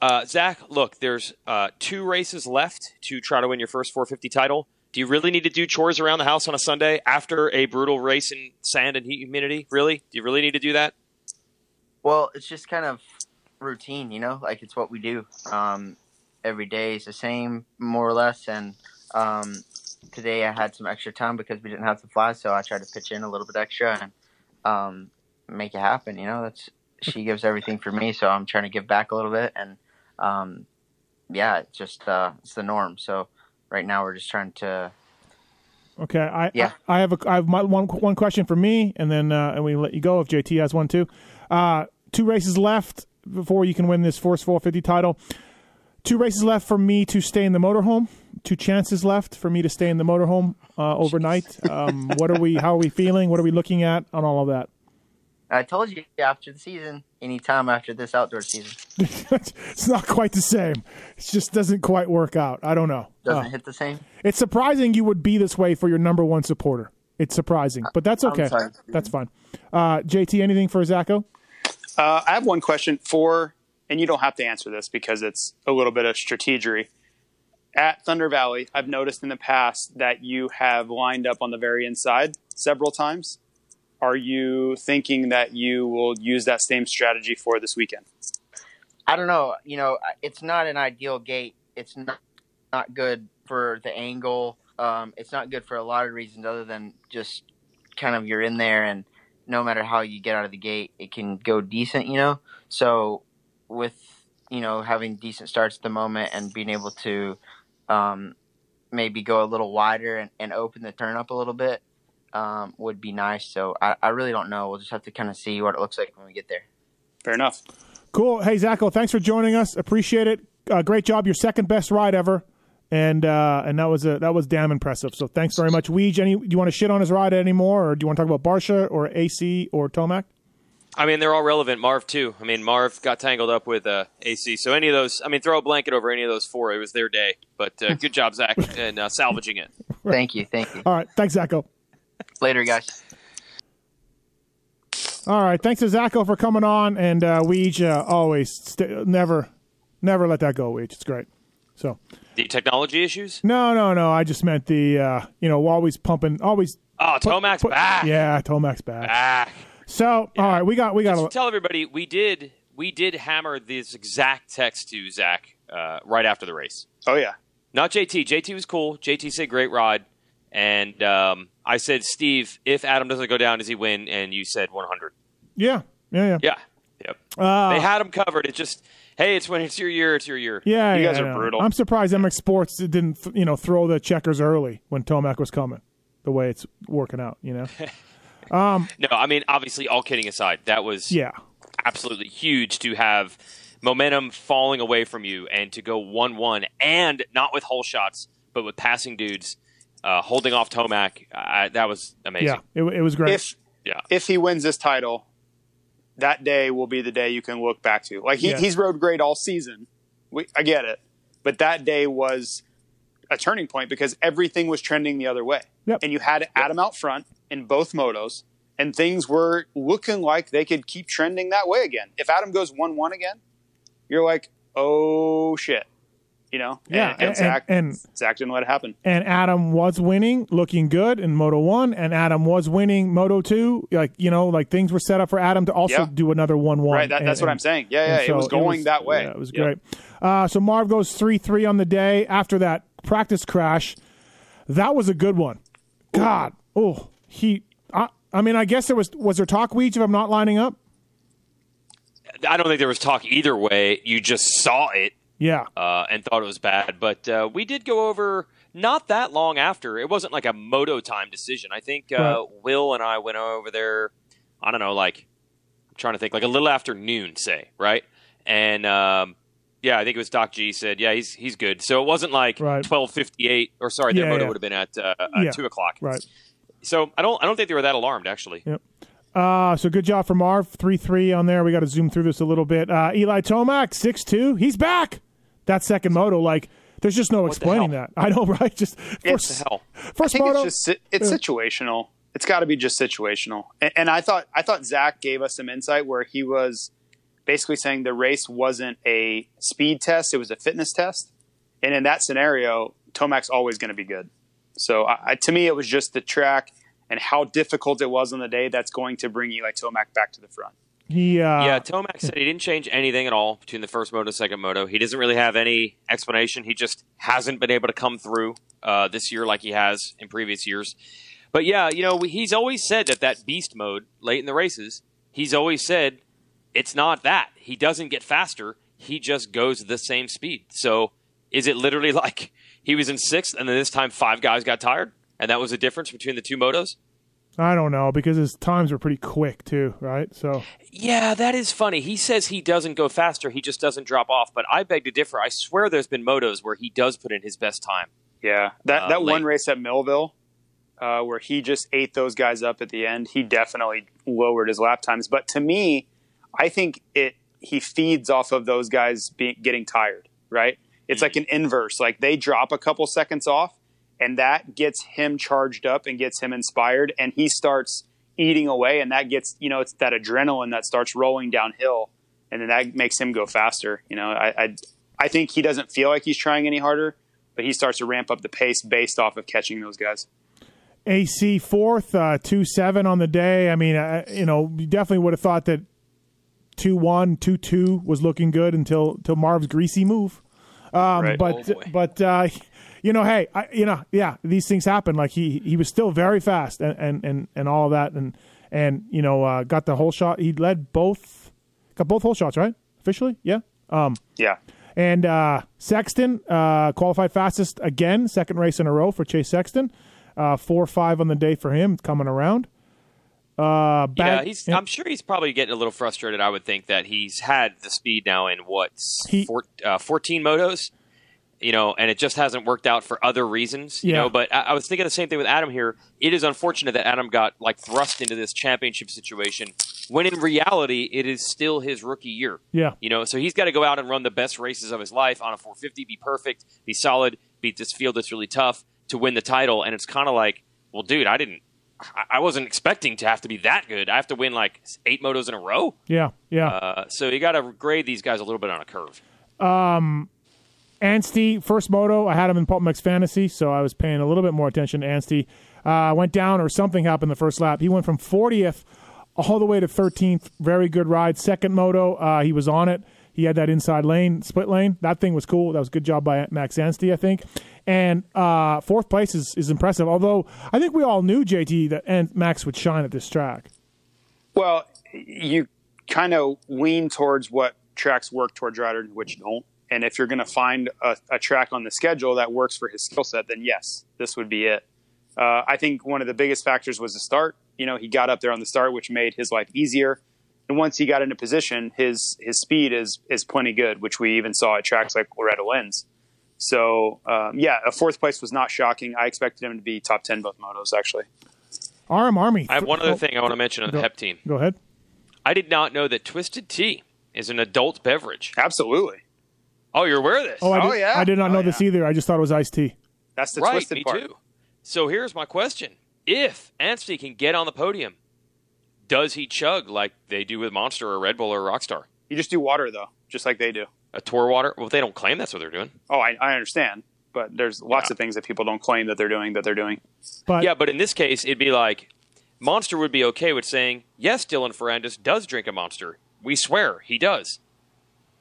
Uh, Zach, look, there's uh, two races left to try to win your first 450 title. Do you really need to do chores around the house on a Sunday after a brutal race in sand and heat humidity? Really? Do you really need to do that? Well, it's just kind of routine, you know, like it's what we do. Um, every day is the same, more or less. And um, today I had some extra time because we didn't have to fly, so I tried to pitch in a little bit extra and um, make it happen. You know, that's she gives everything for me, so I'm trying to give back a little bit. And um, yeah, it's just uh, it's the norm. So right now we're just trying to. okay, I Yeah. I, I have a I have my, one one question for me, and then uh, and we let you go if JT has one too. Uh, two races left before you can win this Force 450 title. Two races left for me to stay in the motorhome. Two chances left for me to stay in the motorhome uh, overnight. Um, what are we? How are we feeling? What are we looking at on all of that? I told you after the season, anytime after this outdoor season, it's not quite the same. It just doesn't quite work out. I don't know. doesn't Uh, hit the same. it's surprising you would be this way for your number one supporter. It's surprising, but that's I'm okay. sorry. That's fine. Uh, JT, anything for Zacho? Uh, I have one question for, and you don't have to answer this because it's a little bit of strategery. At Thunder Valley, I've noticed in the past that you have lined up on the very inside several times. Are you thinking that you will use that same strategy for this weekend? I don't know. You know, it's not an ideal gate. It's not not good for the angle. Um, it's not good for a lot of reasons other than just kind of you're in there and no matter how you get out of the gate, it can go decent. You know, so with you know having decent starts at the moment and being able to um, maybe go a little wider and, and open the turn up a little bit um, would be nice. So I, I really don't know. We'll just have to kind of see what it looks like when we get there. Fair enough. Cool. Hey, Zacho, thanks for joining us. Appreciate it. Uh, great job. Your second best ride ever, and uh, and that was a, that was damn impressive. So thanks very much, Weege. Any do you want to shit on his ride anymore, or do you want to talk about Barcia or AC or Tomac? I mean, they're all relevant. Marv too. I mean, Marv got tangled up with uh, AC. So any of those, I mean, throw a blanket over any of those four. It was their day. But uh, good job, Zach, and uh, salvaging it. Thank you. Thank you. All right, thanks, Zacho. Later, guys. All right, thanks to Zacho for coming on, and uh, Weege uh, always st- never never let that go. Weege, it's great. So The technology issues. no, no, no. I just meant the uh, you know we'll always pumping, always. Oh, Tomac's put- back. Yeah, Tomac's back. Back. So all right, we got we got to tell everybody, we did we did hammer this exact text to Zach uh, right after the race. Oh yeah. Not JT. JT was cool. JT said great ride, and um, I said Steve, if Adam doesn't go down, does he win? And you said 100. yeah, yeah, yeah. Yeah. Yep. Uh, they had him covered. It just hey, it's when it's your year. It's your year. Yeah, You yeah, guys are yeah. brutal. I'm surprised MX Sports didn't, th- you know, throw the checkers early when Tomac was coming. The way it's working out, you know. No, I mean obviously, all kidding aside, that was Yeah, absolutely huge to have momentum falling away from you and to go one-one, and not with hole shots, but with passing dudes uh, holding off Tomac. Uh, that was amazing. yeah. It, it was great. If Yeah. if he wins this title, that day will be the day you can look back to. Like he, Yeah. he's rode great all season. We, I get it, but that day was a turning point because everything was trending the other way, Yep. and you had Adam out front in both motos, and things were looking like they could keep trending that way again. If Adam goes one one again, you're like, oh shit, you know? Yeah, and, and and- Zach, and- Zach didn't let it happen. and Adam was winning, looking good in Moto One, and Adam was winning Moto Two. Like you know, like things were set up for Adam to also Yeah. do another one one. Right, that, that's what I'm saying. Yeah, yeah, and it was going that way. Yeah, it was Yep. great. Uh, so Marv goes three three on the day after that practice crash. That was a good one. God, oh he. I, I mean, I guess there was was there talk weeds if I'm not lining up. I don't think there was talk either way. You just saw it Yeah, uh, and thought it was bad. But uh, we did go over not that long after. It wasn't like a moto time decision. I think uh, Right. Will and I went over there. I don't know, like I'm trying to think, like a little after noon, say, right? And um, yeah, I think it was Doc G said, yeah, he's he's good. So it wasn't like Right. 12:58, or sorry, their Yeah, moto yeah. would have been at uh, uh, Yeah. two o'clock. right. So I don't I don't think they were that alarmed actually. Uh, so good job for Marv. Three three on there. We got to zoom through this a little bit. Uh, Eli Tomac six two. He's back. That second moto, like, there's just no the explaining that. I know, right? Just What first, the hell? I first think moto. it's just si- it's situational. It's got to be just situational. And, and I thought I thought Zach gave us some insight where he was basically saying the race wasn't a speed test; it was a fitness test. And in that scenario, Tomac's always going to be good. So I, I, to me, it was just the track and how difficult it was on the day that's going to bring Eli Tomac back to the front. He, uh, Yeah, Tomac said he didn't change anything at all between the first moto and second moto. He doesn't really have any explanation. He just hasn't been able to come through uh, this year like he has in previous years. But yeah, you know, he's always said that that beast mode late in the races, he's always said it's not that. He doesn't get faster. He just goes the same speed. So is it literally like he was in sixth and then this time five guys got tired? And that was the difference between the two motos? I don't know because his times were pretty quick too, right? So Yeah, that is funny. He says he doesn't go faster, he just doesn't drop off. But I beg to differ. I swear there's been motos where he does put in his best time. Yeah, that Uh, that late. one race at Millville, uh, where he just ate those guys up at the end, he definitely lowered his lap times. But to me, I think it he feeds off of those guys being getting tired. Right? It's like an inverse. Like they drop a couple seconds off, and that gets him charged up and gets him inspired, and he starts eating away, and that gets you know it's that adrenaline that starts rolling downhill, and then that makes him go faster. You know, I I, I think he doesn't feel like he's trying any harder but he starts to ramp up the pace based off of catching those guys. AC fourth, uh, two seven on the day. I mean, uh, you know, you definitely would have thought that two one, two two was looking good until until Marv's greasy move. Um, Right. But Oh, boy. but uh, you know, hey, I, you know, yeah, these things happen. Like he he was still very fast and and and, and all of that, and and you know, uh, got the whole shot. He led both, got both whole shots, right? Officially, yeah. Um, Yeah. and uh, Sexton uh, qualified fastest again, second race in a row for Chase Sexton. Uh, four five on the day for him coming around. Uh, Yeah, back, he's. I'm sure he's probably getting a little frustrated. I would think that he's had the speed now in what He- four, uh, 14 motos, you know, and it just hasn't worked out for other reasons, you know. But I, I was thinking the same thing with Adam here. It is unfortunate that Adam got like thrust into this championship situation when in reality it is still his rookie year. yeah, You know, so he's got to go out and run the best races of his life on a 450, be perfect, be solid, beat this field that's really tough to win the title. And it's kind of like, well, dude, I didn't, I- I wasn't expecting to have to be that good. I have to win like eight motos in a row. yeah, yeah. Uh, so you got to grade these guys a little bit on a curve. Anstie, first moto, I had him in PulpMX Fantasy, so I was paying a little bit more attention to Anstie. Uh, went down or something happened the first lap. He went from 40th all the way to 13th. Very good ride. Second moto, uh, he was on it. He had that inside lane, split lane. That thing was cool. That was a good job by Max Anstie, I think. And uh, fourth place is, is impressive. Although I think we all knew JT that and Max would shine at this track. Well, you kind of lean towards what tracks work towards riders which don't. And if you're going to find a, a track on the schedule that works for his skill set, then yes, this would be it. Uh, I think one of the biggest factors was the start. You know, he got up there on the start, which made his life easier. And once he got into position, his his speed is is plenty good, which we even saw at tracks like Loretta Lynn's. So um, yeah, a fourth place was not shocking. I expected him to be top ten both motos actually. RM Army. I have one other Oh, thing I want to mention on the Go- HEP team. Go ahead. I did not know that Twisted Tea is an adult beverage. Absolutely, Oh, you're aware of this? Oh, I Oh, did, yeah? I did not know Oh, this either. I just thought it was iced tea. that's the right, twisted me part. too. So here's my question: If Anstie can get on the podium, does he chug like they do with Monster or Red Bull or Rockstar? You just do water though, just like they do. A tour water? Well, they don't claim that's what they're doing. Oh, I, I understand, but there's lots Yeah. of things that people don't claim that they're doing that they're doing. But Yeah, but in this case, it'd be like Monster would be okay with saying, "Yes, Dylan Ferrandis does drink a Monster. We swear he does."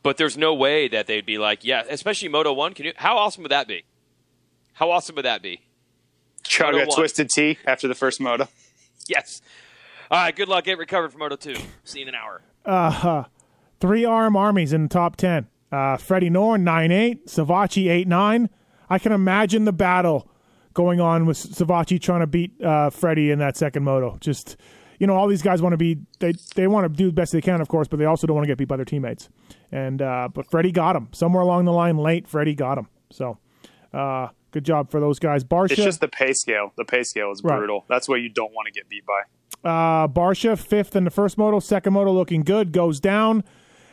But there's no way that they'd be like, "Yeah," especially Moto One. Can you? How awesome would that be? How awesome would that be? Chug Moto a twisted tea after the first moto. Yes. All right. Good luck. Get recovered from Moto Two. See you in an hour. uh, huh. three arm armies in the top 10. Uh, Freddie Noren, 9 8. Savatgy, 8 9. I can imagine the battle going on with Savatgy trying to beat uh, Freddie in that second moto. Just, you know, all these guys want to be, they, they want to do the best they can, of course, but they also don't want to get beat by their teammates. And, uh, but Freddie got him. Somewhere along the line late, Freddie got him. So, uh, good job for those guys. Barcia. It's just the pay scale. The pay scale is Right. brutal. That's what you don't want to get beat by. Uh, Barcia, fifth in the first moto, second moto looking good, goes down,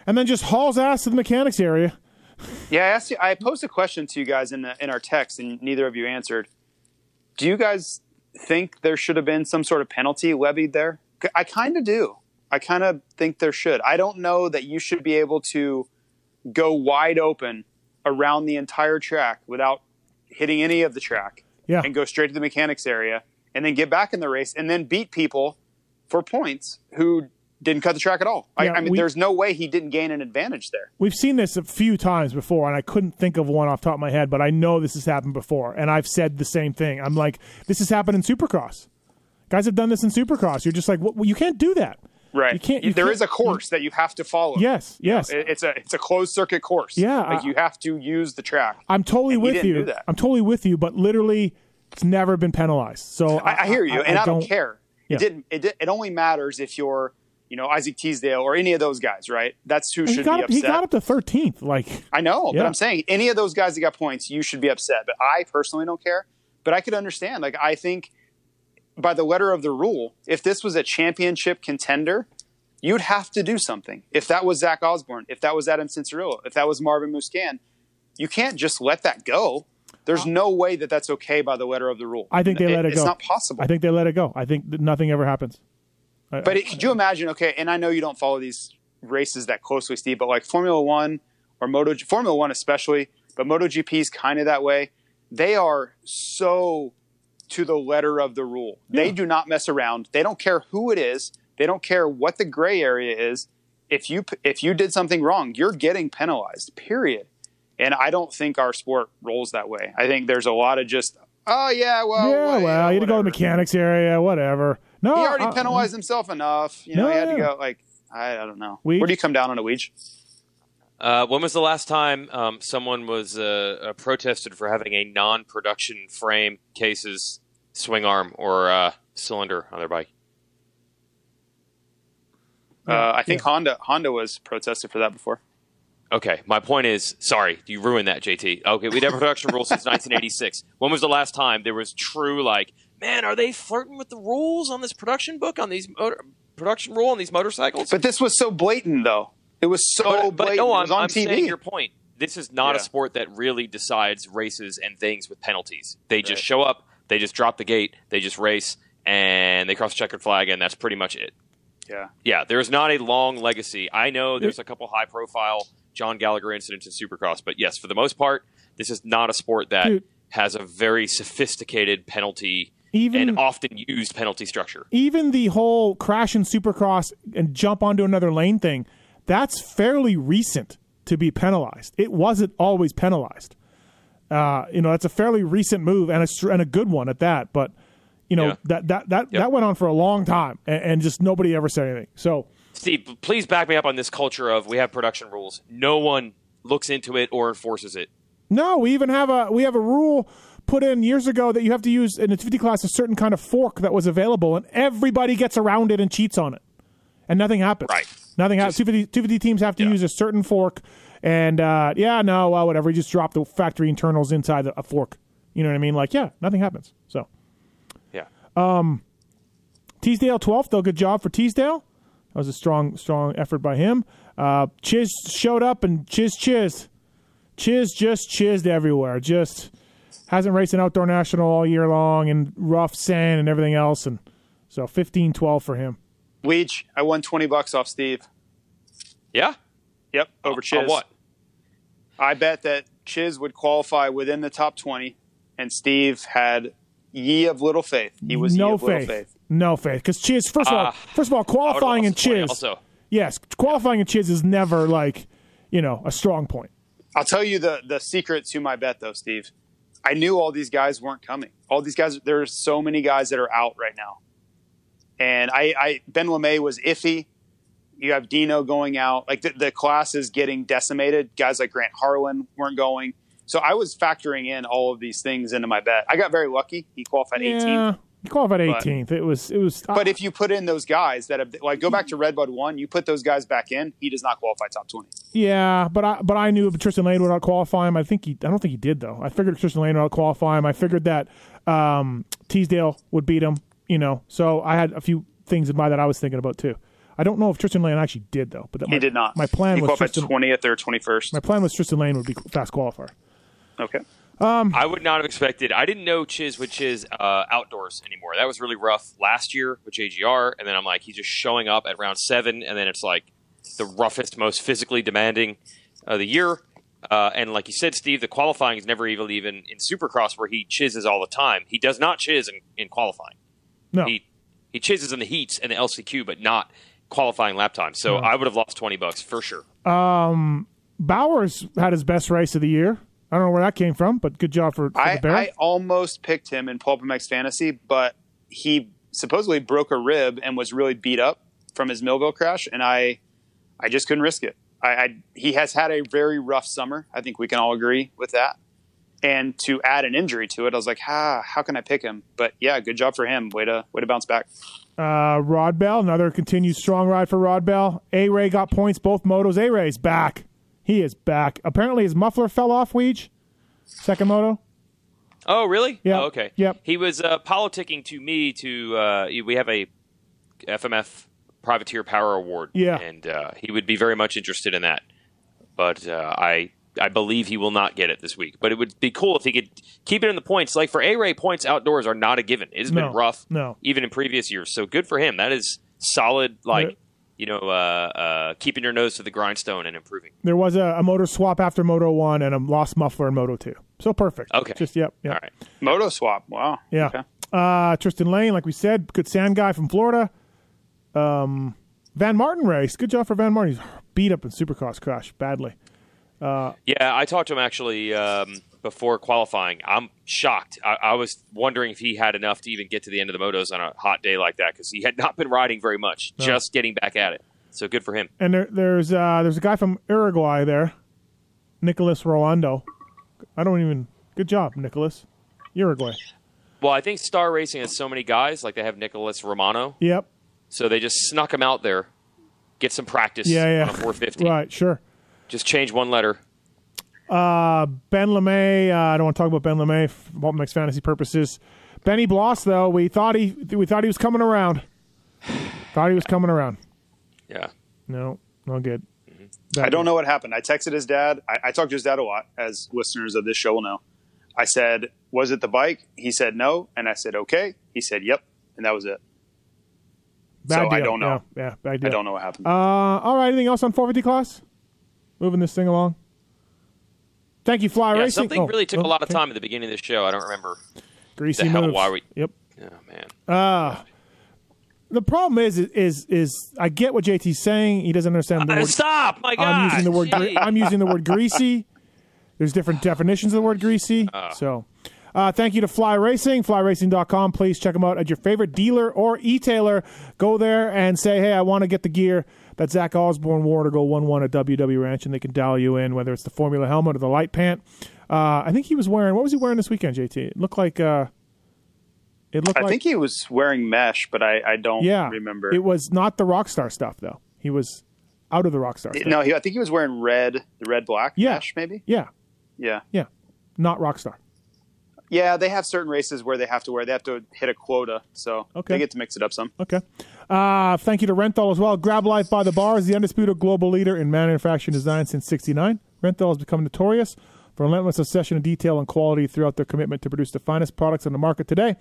and then just hauls ass to the mechanics area. Yeah, I asked you. I posed a question to you guys in the, in our text, and neither of you answered. Do you guys think there should have been some sort of penalty levied there? I kind of do. I kind of think there should. I don't know that you should be able to go wide open around the entire track without hitting any of the track Yeah. and go straight to the mechanics area and then get back in the race and then beat people for points who didn't cut the track at all. Yeah, I, I mean, we- there's no way he didn't gain an advantage there. We've seen this a few times before, and I couldn't think of one off the top of my head, but I know this has happened before, and I've said the same thing. I'm like, this has happened in Supercross. Guys have done this in Supercross. You're just like, well, you can't do that. Right. You can't- you There can't- is a course that you have to follow. Yes, yes. It- It's a it's a closed circuit course. Yeah, Like I- you have to use the track. I'm totally with you. I'm totally with you, but literally, it's never been penalized. So I, I hear you, and I, don't, don't care. Yeah. It didn't. It, it only matters if you're, you know, Isaac Teasdale or any of those guys, right? That's who And should got be up, he upset. got up to 13th. Like, I know, Yeah. but I'm saying any of those guys that got points, you should be upset. But I personally don't care. But I could understand. Like I think by the letter of the rule, if this was a championship contender, you'd have to do something. If that was Zach Osborne, if that was Adam Cianciarulo, if that was Marvin Musquin, you can't just let that go. There's uh, no way that that's okay by the letter of the rule. I think they let it go. It's not possible. I think they let it go. I think that nothing ever happens. I- But it, could you imagine? Okay, and I know you don't follow these races that closely, Steve, but like Formula One or Moto, Formula One especially, but MotoGP is kind of that way. They are so to the letter of the rule. They do not mess around. They don't care who it is. They don't care what the gray area is. If you if you did something wrong, you're getting penalized. Period. And I don't think our sport rolls that way. I think there's a lot of just, oh yeah, well, yeah, well, you had to go to the mechanics area, whatever. No, He already I- penalized himself enough. You know, No, he had to go like I, I don't know. Weege? Where do you come down on a Weege? Uh, when was the last time um, someone was uh, uh, protested for having a non-production frame cases, swing arm, or uh, cylinder on their bike? Uh, I think Honda Honda was protested for that before. Okay, my point is, sorry, you ruined that, JT. Okay, we'd have production rules since 1986. When was the last time there was true, like, man, are they flirting with the rules on this production book, on these motor, production rule on these motorcycles? But this was so blatant, though. It was so But- but blatant. no, I'm, was on I'm TV. saying your point. This is not a sport that really decides races and things with penalties. They just show up, they just drop the gate, they just race, and they cross the checkered flag, and that's pretty much it. yeah, Yeah, there's not a long legacy. I know there's a couple high profile John Gallagher incidents in Supercross, but yes, for the most part, this is not a sport that Dude. has a very sophisticated penalty Even and often used penalty structure. even the whole crash in supercross and jump onto another lane thing, that's fairly recent to be penalized. It wasn't always penalized. Uh, you know, that's a fairly recent move and a and a good one at that. But you know Yeah. that that that Yep. that went on for a long time, and, and just nobody ever said anything. So Steve, please back me up on this culture of we have production rules. No one looks into it or enforces it. no, we even have a we have a rule put in years ago that you have to use in the 50 class a certain kind of fork that was available, and everybody gets around it and cheats on it, and nothing happens. Right. Nothing happens. 250, 250 teams have to Yeah. use a certain fork, and uh, yeah, no, well, whatever. You just drop the factory internals inside a fork. You know what I mean? Like, yeah, nothing happens. So Yeah. Teasdale 12th, though. Good job for Teasdale. That was a strong, strong effort by him. Uh, Chiz showed up and Chiz chiz. Chiz just chizzed everywhere. Just hasn't raced an outdoor national all year long and rough sand and everything else. And so 15 12 for him. Weege, I won twenty bucks off Steve. Yeah? Yep, over Chiz. On what? I bet that Chiz would qualify within the top twenty, and Steve had ye of little faith. He was ye no of little faith. faith. No faith. Because Chiz, first of all, Ah, first of all, qualifying in lost the point Chiz. Also, Yes, qualifying in Chiz is never like, you know, a strong point. I'll tell you the the secret to my bet though, Steve. I knew all these guys weren't coming. All these guys, there's so many guys that are out right now. And I, I Ben LaMay was iffy. You have Dino going out. Like the, the class is getting decimated. Guys like Grant Harlan weren't going. So I was factoring in all of these things into my bet. I got very lucky. He qualified 18th. He qualified But- 18th. it was, it was. But if you put in those guys that have, like, go back to Redbud one, you put those guys back in, he does not qualify top 20. Yeah, but I but I knew if Tristan Lane would out qualify him. I think he I don't think he did though. I figured Tristan Lane would out qualify him. I figured that um, Teasdale would beat him. You know, so I had a few things in mind that I was thinking about too. I don't know if Tristan Lane actually did though, but that He my, did not. My plan he was qualified Tristan, 20th or 21st. my plan was Tristan Lane would be fast qualifier. Okay. I would not have expected. I didn't know Chiz would Chiz uh, outdoors anymore. That was really rough last year with JGR, and then I'm like, he's just showing up at round seven, and then it's like the roughest, most physically demanding of the year. Uh, and like you said, Steve, the qualifying is never even even in Supercross where he chizzes all the time. He does not chiz in, in qualifying. No, He he chizzes in the heats and the LCQ, but not qualifying lap time. So I would have lost twenty bucks for sure. Bowers had his best race of the year. I don't know where that came from, but good job for, for I, the Bear. I almost picked him in PulpMX Fantasy, but he supposedly broke a rib and was really beat up from his Millville crash, and I, I just couldn't risk it. I, I he has had a very rough summer. I think we can all agree with that. And to add an injury to it, I was like, ah, how can I pick him? But yeah, good job for him. Way to way to bounce back. Uh, Rod Bell, another continued strong ride for Rod Bell. A Ray got points, both motos. A Ray's back. He is back. Apparently his muffler fell off, Weege. Second moto. Oh, really? Yeah. Oh, okay. Yep. He was uh, politicking to me to. Uh, we have a FMF Privateer Power Award. Yeah. And uh, he would be very much interested in that, but uh, I. I believe he will not get it this week, but it would be cool if he could keep it in the points. Like for A Ray, points outdoors are not a given. It has No. been rough, No. even in previous years. So good for him. That is solid. Like. You know, uh, uh, keeping your nose to the grindstone and improving. There was a, a motor swap after Moto 1 and a lost muffler in Moto 2. So perfect. Okay. Just, yep. yep. All right. Moto swap. Wow. Yeah. Okay. Uh, Tristan Lane, like we said, good sand guy from Florida. Um, Van Martin race. Good job for Van Martin. He's beat up in Supercross crash badly. Yeah, I talked to him actually um, before qualifying. I'm shocked. I, I was wondering if he had enough to even get to the end of the motos on a hot day like that because he had not been riding very much, just getting back at it. So good for him. And there, there's uh, there's a guy from Uruguay there, Nicholas Rolando. I don't even. Good job, Nicholas. Uruguay. Well, I think Star Racing has so many guys, like they have Nicholas Romano, Yep. so they just snuck him out there, get some practice Yeah, yeah. on a 450. Right. Sure. Just change one letter. Uh, ben LaMay. Uh, I don't want to talk about Ben LaMay for Mix Fantasy purposes. Benny Bloss, though, we thought he we thought he was coming around. thought he was coming around. Yeah. No, no good. I don't know what happened. I texted his dad. I, I talked to his dad a lot, as listeners of this show will know. I said, "Was it the bike?" He said no, and I said, "Okay." He said, "Yep," and that was it. Bad so deal. I don't know. Yeah, yeah bad deal. I don't know what happened. Uh, all right. Anything else on 450 class? Moving this thing along. Thank you, Fly Yeah, Racing. something Oh, really took oh, a lot of okay. time at the beginning of the show. I don't remember. Greasy the hell, why we- Yep. Oh man. Uh, the problem is, is, is I get what JT's saying. He doesn't understand the Uh, word. stop! My God. I'm using the word. gre- I'm using the word greasy. There's different definitions of the word greasy. so, uh, thank you to Fly Racing, flyracing.com. Please check them out at your favorite dealer or e-tailer. Go there and say, hey, I want to get the gear that Zach Osborne wore to go 1-1 at WW Ranch, and they can dial you in, whether it's the Formula helmet or the light pant. Uh, I think he was wearing, what was he wearing this weekend, JT? It looked like, uh, it looked I like, think he was wearing mesh, but I, I don't yeah, remember. It was not the Rockstar stuff, though. He was out of the Rockstar stuff. no, he, I think he was wearing red, the red black Yeah. mesh, maybe. Yeah, Yeah, yeah. Not Rockstar. yeah. They have certain races where they have to wear. They have to hit a quota, so Okay. they get to mix it up some. Okay. Uh, thank you to Renthal as well. Grab Life by the Bar is the undisputed global leader in manufacturing design since 69. Renthal has become notorious for relentless obsession of detail and quality throughout their commitment to produce the finest products on the market today.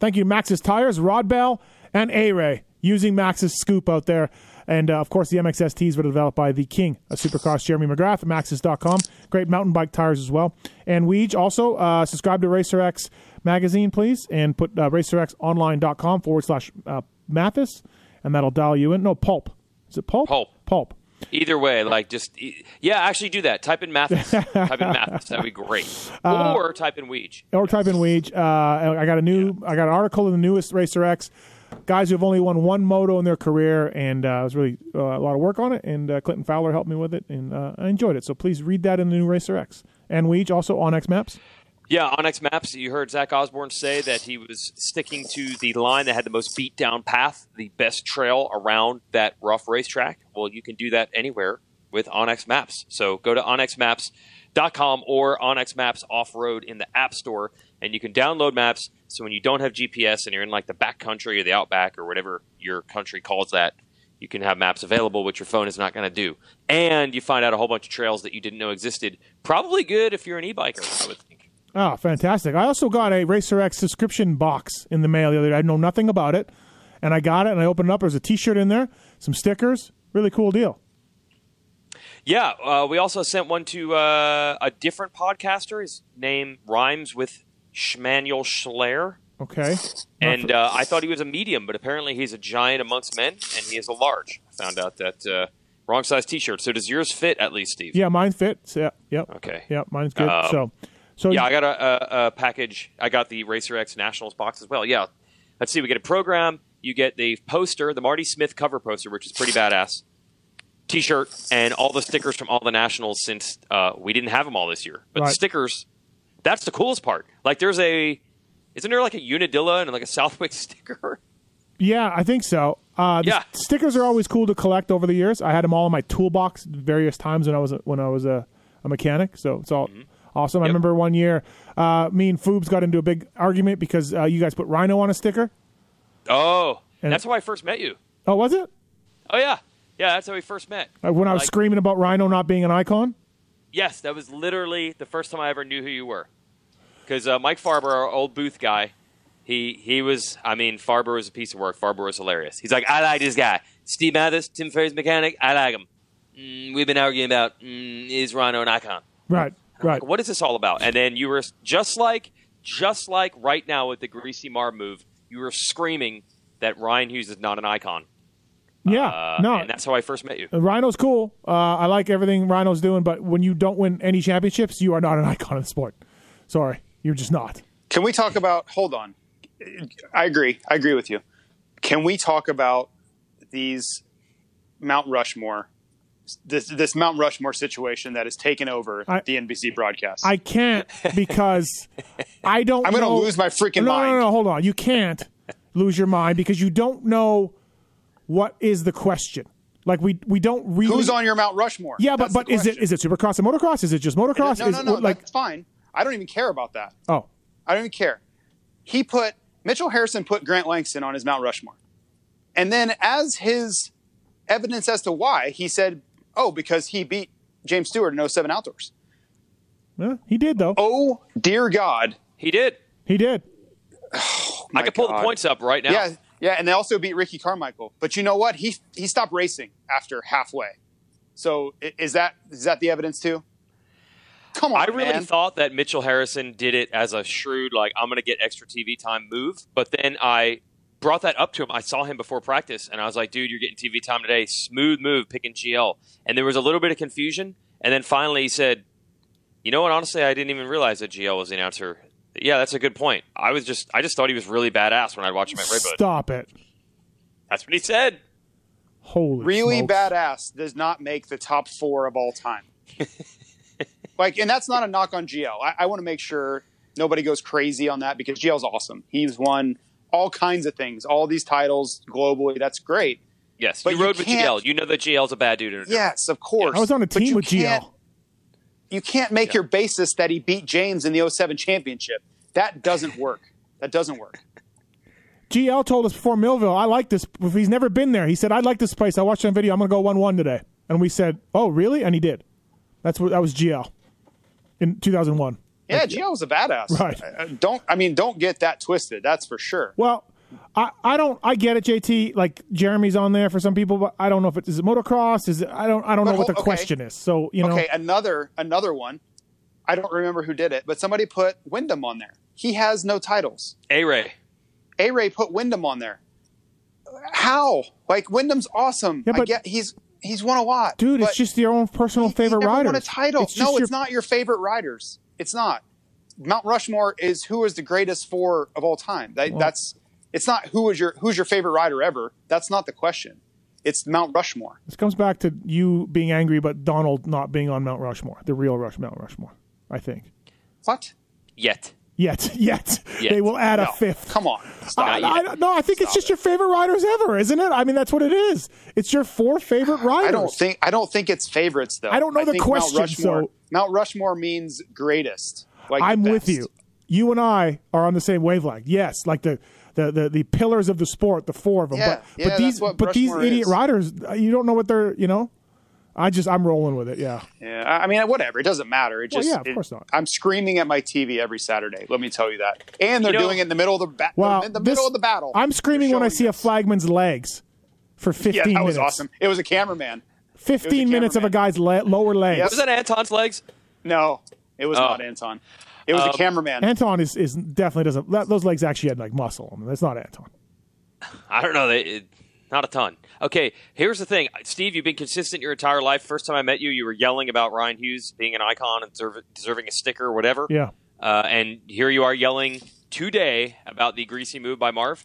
Thank you, Maxxis Tires, Rod Bell, and A-Ray, using Maxxis scoop out there. And, uh, of course, the MXSTs were developed by the king of Supercross, Jeremy McGrath, at Maxxis.com. Great mountain bike tires as well. And Weege, also, uh, subscribe to RacerX magazine, please, and put uh, racerxonline.com forward slash uh, Matthes, and that'll dial you in. No, Pulp. Is it Pulp? Pulp. Pulp. Either way, like just yeah, actually do that. Type in Matthes. type in Matthes. That'd be great. Uh, or type in Weege. Or type in Weege. Uh, I got a new, I got an article in the newest Racer X. Guys who have only won one moto in their career, and uh, it was really uh, a lot of work on it. And uh, Clinton Fowler helped me with it, and uh, I enjoyed it. So please read that in the new Racer X. And Weege also Onyx Maps. Yeah, Onyx Maps. You heard Zach Osborne say that he was sticking to the line that had the most beat down path, the best trail around that rough racetrack. Well, you can do that anywhere with Onyx Maps. So go to onyxmaps.com or Onyx Maps Off Road in the App Store, and you can download maps. So when you don't have GPS and you're in like the back country or the outback or whatever your country calls that, you can have maps available, which your phone is not going to do. And you find out a whole bunch of trails that you didn't know existed. Probably good if you're an e-biker, I would think. Oh, fantastic. I also got a Racer X subscription box in the mail the other day. I know nothing about it. And I got it and I opened it up. There's a t shirt in there, some stickers. Really cool deal. Yeah, uh, we also sent one to uh, a different podcaster. His name rhymes with Schmanuel Schler. Okay. And uh, I thought he was a medium, but apparently he's a giant amongst men, and he is a large. I found out that uh, wrong size T-shirt. So does yours fit at least, Steve? Yeah, mine fits. Yeah, yep. Okay. Yep, mine's good. Um, so, so Yeah, I got a, a, a package. I got the Racer X Nationals box as well. Yeah. Let's see. We get a program. You get the poster, the Marty Smith cover poster, which is pretty badass. T-shirt and all the stickers from all the nationals since uh, we didn't have them all this year. But the stickers, that's the coolest part. Like there's a, isn't there like a Unadilla and like a Southwick sticker? Yeah, I think so. Uh, Yeah. stickers are always cool to collect over the years. I had them all in my toolbox various times when I was a, when I was a, a mechanic. So it's all awesome. I remember one year, uh, me and Foobs got into a big argument because uh, you guys put Rhino on a sticker. Oh, And- that's how I first met you. Oh, was it? Oh yeah, yeah, that's how we first met. Uh, when I was Like- screaming about Rhino not being an icon. Yes, that was literally the first time I ever knew who you were. Because uh, Mike Farber, our old booth guy, he he was. I mean, Farber was a piece of work. Farber was hilarious. He's like, I like this guy, Steve Matthes, Tim Ferry's mechanic. I like him. Mm, we've been arguing about mm, is Rhino an icon? Right. Right. Like, what is this all about? And then you were just like, just like right now with the Greasy Mar move, you were screaming that Ryan Hughes is not an icon. Yeah. Uh, no. and that's how I first met you. Rhino's cool. Uh, I like everything Rhino's doing, but when you don't win any championships, you are not an icon of the sport. Sorry, you're just not. Can we talk about? Hold on. I agree. I agree with you. Can we talk about these Mount Rushmore? This this Mount Rushmore situation that has taken over I- the NBC broadcast. I can't because I don't. I'm gonna lose my freaking no, mind. No, no, no. Hold on. You can't lose your mind because you don't know what is the question. Like we we don't really. Who's on your Mount Rushmore? Yeah, but That's but is it is it Supercross and motocross? Is it just motocross? No, is no, no. like that's fine. I don't even care about that. oh I don't even care. He put Mitchell Harrison put Grant Langston on his Mount Rushmore, and then as his evidence as to why, he said, "Oh, because he beat James Stewart in 07 Outdoors." yeah, he did though. Oh dear God! He did. He did. I My can pull God. the points up right now. Yeah, yeah, and they also beat Ricky Carmichael. But you know what? He he stopped racing after halfway. So is that is that the evidence too? Come on, I really man. thought that Mitchell Harrison did it as a shrewd, like I'm going to get extra TV time move. But then I brought that up to him. I saw him before practice, and I was like, "Dude, you're getting TV time today. Smooth move, picking GL." And there was a little bit of confusion, and then finally he said, "You know what? Honestly, I didn't even realize that GL was the announcer." Yeah, that's a good point. I was just, I just thought he was really badass when I'd watch him at Redbud. Stop it. That's what he said. Holy really smokes. badass does not make the top four of all time. like, and that's not a knock on GL. I, I want to make sure nobody goes crazy on that because GL's awesome. He's won all kinds of things, all these titles globally. That's great. Yes, But you you rode with can't- GL. You know that GL's a bad dude. in a. Yes, of course. I was on a But team with can't- GL. You can't make your basis that he beat James in the 07 championship. That doesn't work. That doesn't work. GL told us before Millville, I like this. If he's never been there, he said, I like this place. I watched on video. I'm going to go 1 1 today. And we said, Oh, really? And he did. That's what that was GL in 2001. Yeah, GL was a badass. Right. Don't I mean don't get that twisted. That's for sure. Well, I, I don't I get it, JT. Like Jeremy's on there for some people, but I don't know if it is it motocross. Is it I don't I don't But know what the okay. question is. So you know, Okay, another another one. I don't remember who did it, but somebody put Windham on there. He has no titles. A Ray. A Ray put Windham on there. How? Like Windham's awesome. Yeah, I but- get he's he's won a lot. dude, it's just your own personal he- he favorite never rider. Won a title. It's no, just it's your- not your favorite riders. It's not. Mount Rushmore is who is the greatest four of all time. That, that's it's not who is your who's your favorite rider ever. That's not the question. It's Mount Rushmore. This comes back to you being angry, but Donald not being on Mount Rushmore, the real Rush Mount Rushmore. I think. What? Yet. Yet, yet, Yet. they will add a fifth. Come on. Stop. I, Not I, no, I think it's just it. your favorite riders ever, isn't it? I mean, that's what it is. It's your four favorite riders. I don't think I don't think it's favorites though. I don't know the question, so- Mount Rushmore means greatest. Like I'm with you. You and I are on the same wavelength. Yes, like the the the, the pillars of the sport, the four of them. Yeah, but yeah, but these that's what but these idiot is. riders, uh, you don't know what they're. You know, I just I'm rolling with it. Yeah. Yeah, I I mean, whatever. It doesn't matter. It Well, just yeah, of it- course not. I'm screaming at my TV every Saturday. Let me tell you that. And they're You know- doing it in the middle of the ba- Well, in the this- middle of the battle. I'm screaming when I showing see a flagman's legs for 15 minutes. Yeah, that minutes. was awesome. It was a cameraman. 15 minutes of a guy's le- lower legs. Yep. Was that Anton's legs? No, it was Oh. not Anton. It was Um, a cameraman. Anton is, is definitely doesn't. That, those legs actually had like muscle. I mean, that's not Anton. I don't know. They, it, not a ton. Okay, here's the thing, Steve. You've been consistent your entire life. First time I met you, you were yelling about Ryan Hughes being an icon and deserve, deserving a sticker or whatever. Yeah. Uh, and here you are yelling today about the greasy move by Marv.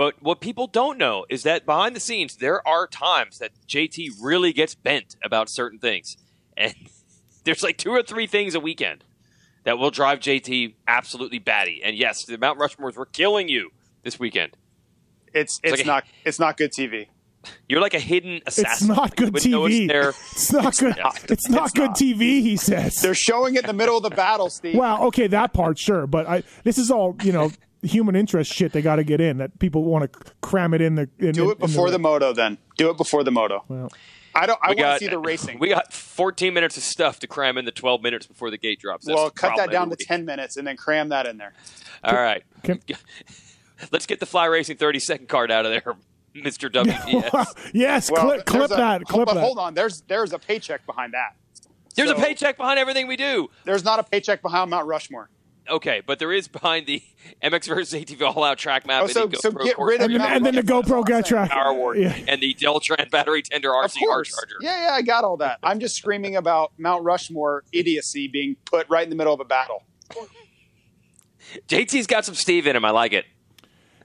But what people don't know is that behind the scenes, there are times that JT really gets bent about certain things, and there's like two or three things a weekend that will drive JT absolutely batty. And yes, the Mount Rushmores were killing you this weekend. It's it's like a- not it's not good TV. You're like a hidden assassin. It's not good wouldn't TV. It's there. It's not good. not. It's not good not. TV. He says. They're showing it in the middle of the battle, Steve. Well, okay, that part, sure, but I this is all you know human interest shit they got to get in that people want to cram it in the. In, Do in- it before in the moto, then. Do it before the moto. Well, I don't. I want to see the racing. We got 14 minutes of stuff to cram in the 12 minutes before the gate drops. That's well, the cut that problem down to ten minutes and then cram that in there. All right. Can- Let's get the Fly Racing 30 second card out of there, Mr. WDS. yes, Well, clip, clip there's a- that, clip but that. hold on. There's there's a paycheck behind that. There's a paycheck behind everything we do. There's not a paycheck behind Mount Rushmore. Okay, but there is behind the MX versus ATV All Out track map Oh, and so- the so GoPro get rid of and, then, and then the GoPro that's all track. Power Award Yeah. and the Deltran battery tender Of RC R course. charger. Yeah, yeah, I got all that. I'm just screaming about Mount Rushmore idiocy being put right in the middle of a battle. JT's got some Steve in him. I like it.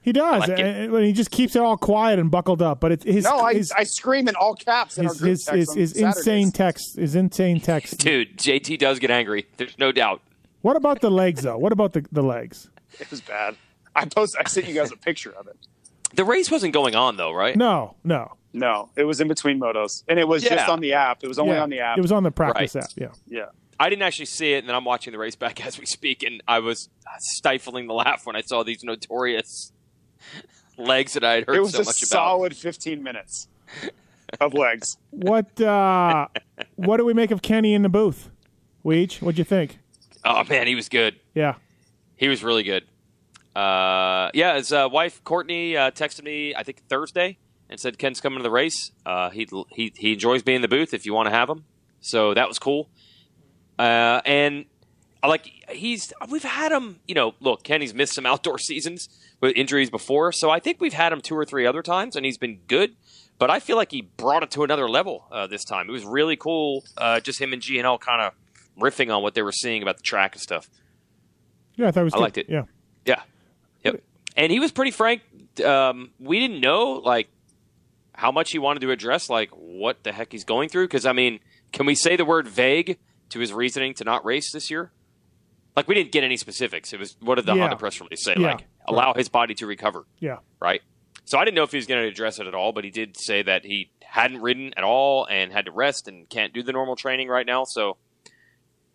He does, Like it. and, and he just keeps it all quiet and buckled up. But it's his No, I, his, I scream in all caps in our his, group his, text his, his insane text, his insane text. Dude, JT does get angry. There's no doubt. What about the legs though? What about the the legs? It was bad. I post. I sent you guys a picture of it. The race wasn't going on, though, right? No, no. No, it was in between motos, and it was just on the app. It was only Yeah, on the app. It was on the practice Right. app. Yeah. yeah. I didn't actually see it, and then I'm watching the race back as we speak, and I was stifling the laugh when I saw these notorious legs that I had heard It was so a much about. solid 15 minutes of legs. What uh what do we make of Kenny in the booth? Weege, what'd you think? Oh man, he was good. Yeah. He was really good. Uh, yeah, his uh, wife Courtney uh, texted me I think Thursday and said Ken's coming to the race. Uh, he he he enjoys being in the booth if you want to have him. So that was cool. Uh, and I like he's we've had him. You know, look, Kenny's missed some outdoor seasons with injuries before, so I think we've had him two or three other times, and he's been good. But I feel like he brought it to another level uh, this time. It was really cool. Uh, just him and GNL kind of riffing on what they were seeing about the track and stuff. Yeah, I thought it was I good. liked it. Yeah. Yeah. Yep. And he was pretty frank. Um, we didn't know like how much he wanted to address like what the heck he's going through. Because I mean, can we say the word vague to his reasoning to not race this year? Like we didn't get any specifics. It was what did the Yeah. Honda press release say? Yeah. Like allow his body to recover, Yeah. right? So I didn't know if he was going to address it at all, but he did say that he hadn't ridden at all and had to rest and can't do the normal training right now. So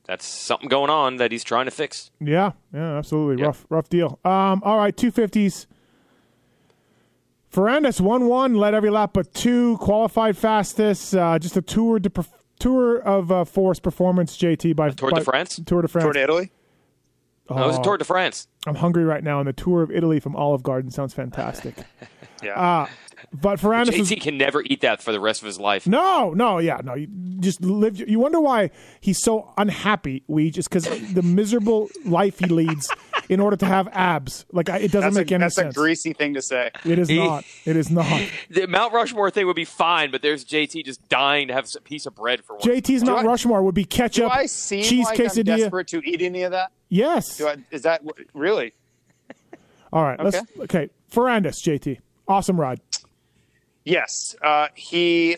that's something going on that he's trying to fix. Yeah, yeah, absolutely. Yep. Rough rough deal. Um all right, 250s. Ferrandis 1-1, led every lap but two, qualified fastest, uh, just a tour de perf- tour of uh, force performance JT by Tour by, de France? Tour de France. Toward Italy? No, it was Oh. Tour de France. I'm hungry right now, and the tour of Italy from Olive Garden sounds fantastic. Yeah. uh, but Ferrandis was, JT can never eat that for the rest of his life. no, no, yeah, no. You just live. You wonder why he's so unhappy. We just because the miserable life he leads in order to have abs. Like it doesn't that's make a, any that's sense. That's a greasy thing to say. it is He- not. It is not. The Mount Rushmore thing would be fine, but there's JT just dying to have a piece of bread for once. JT's Mount Rushmore would be Do ketchup, I seem cheese like I'm desperate to eat any of that? Yes. Do I, is that really? All right. Let's okay. Ferrandis, JT, awesome ride. Yes, uh, he.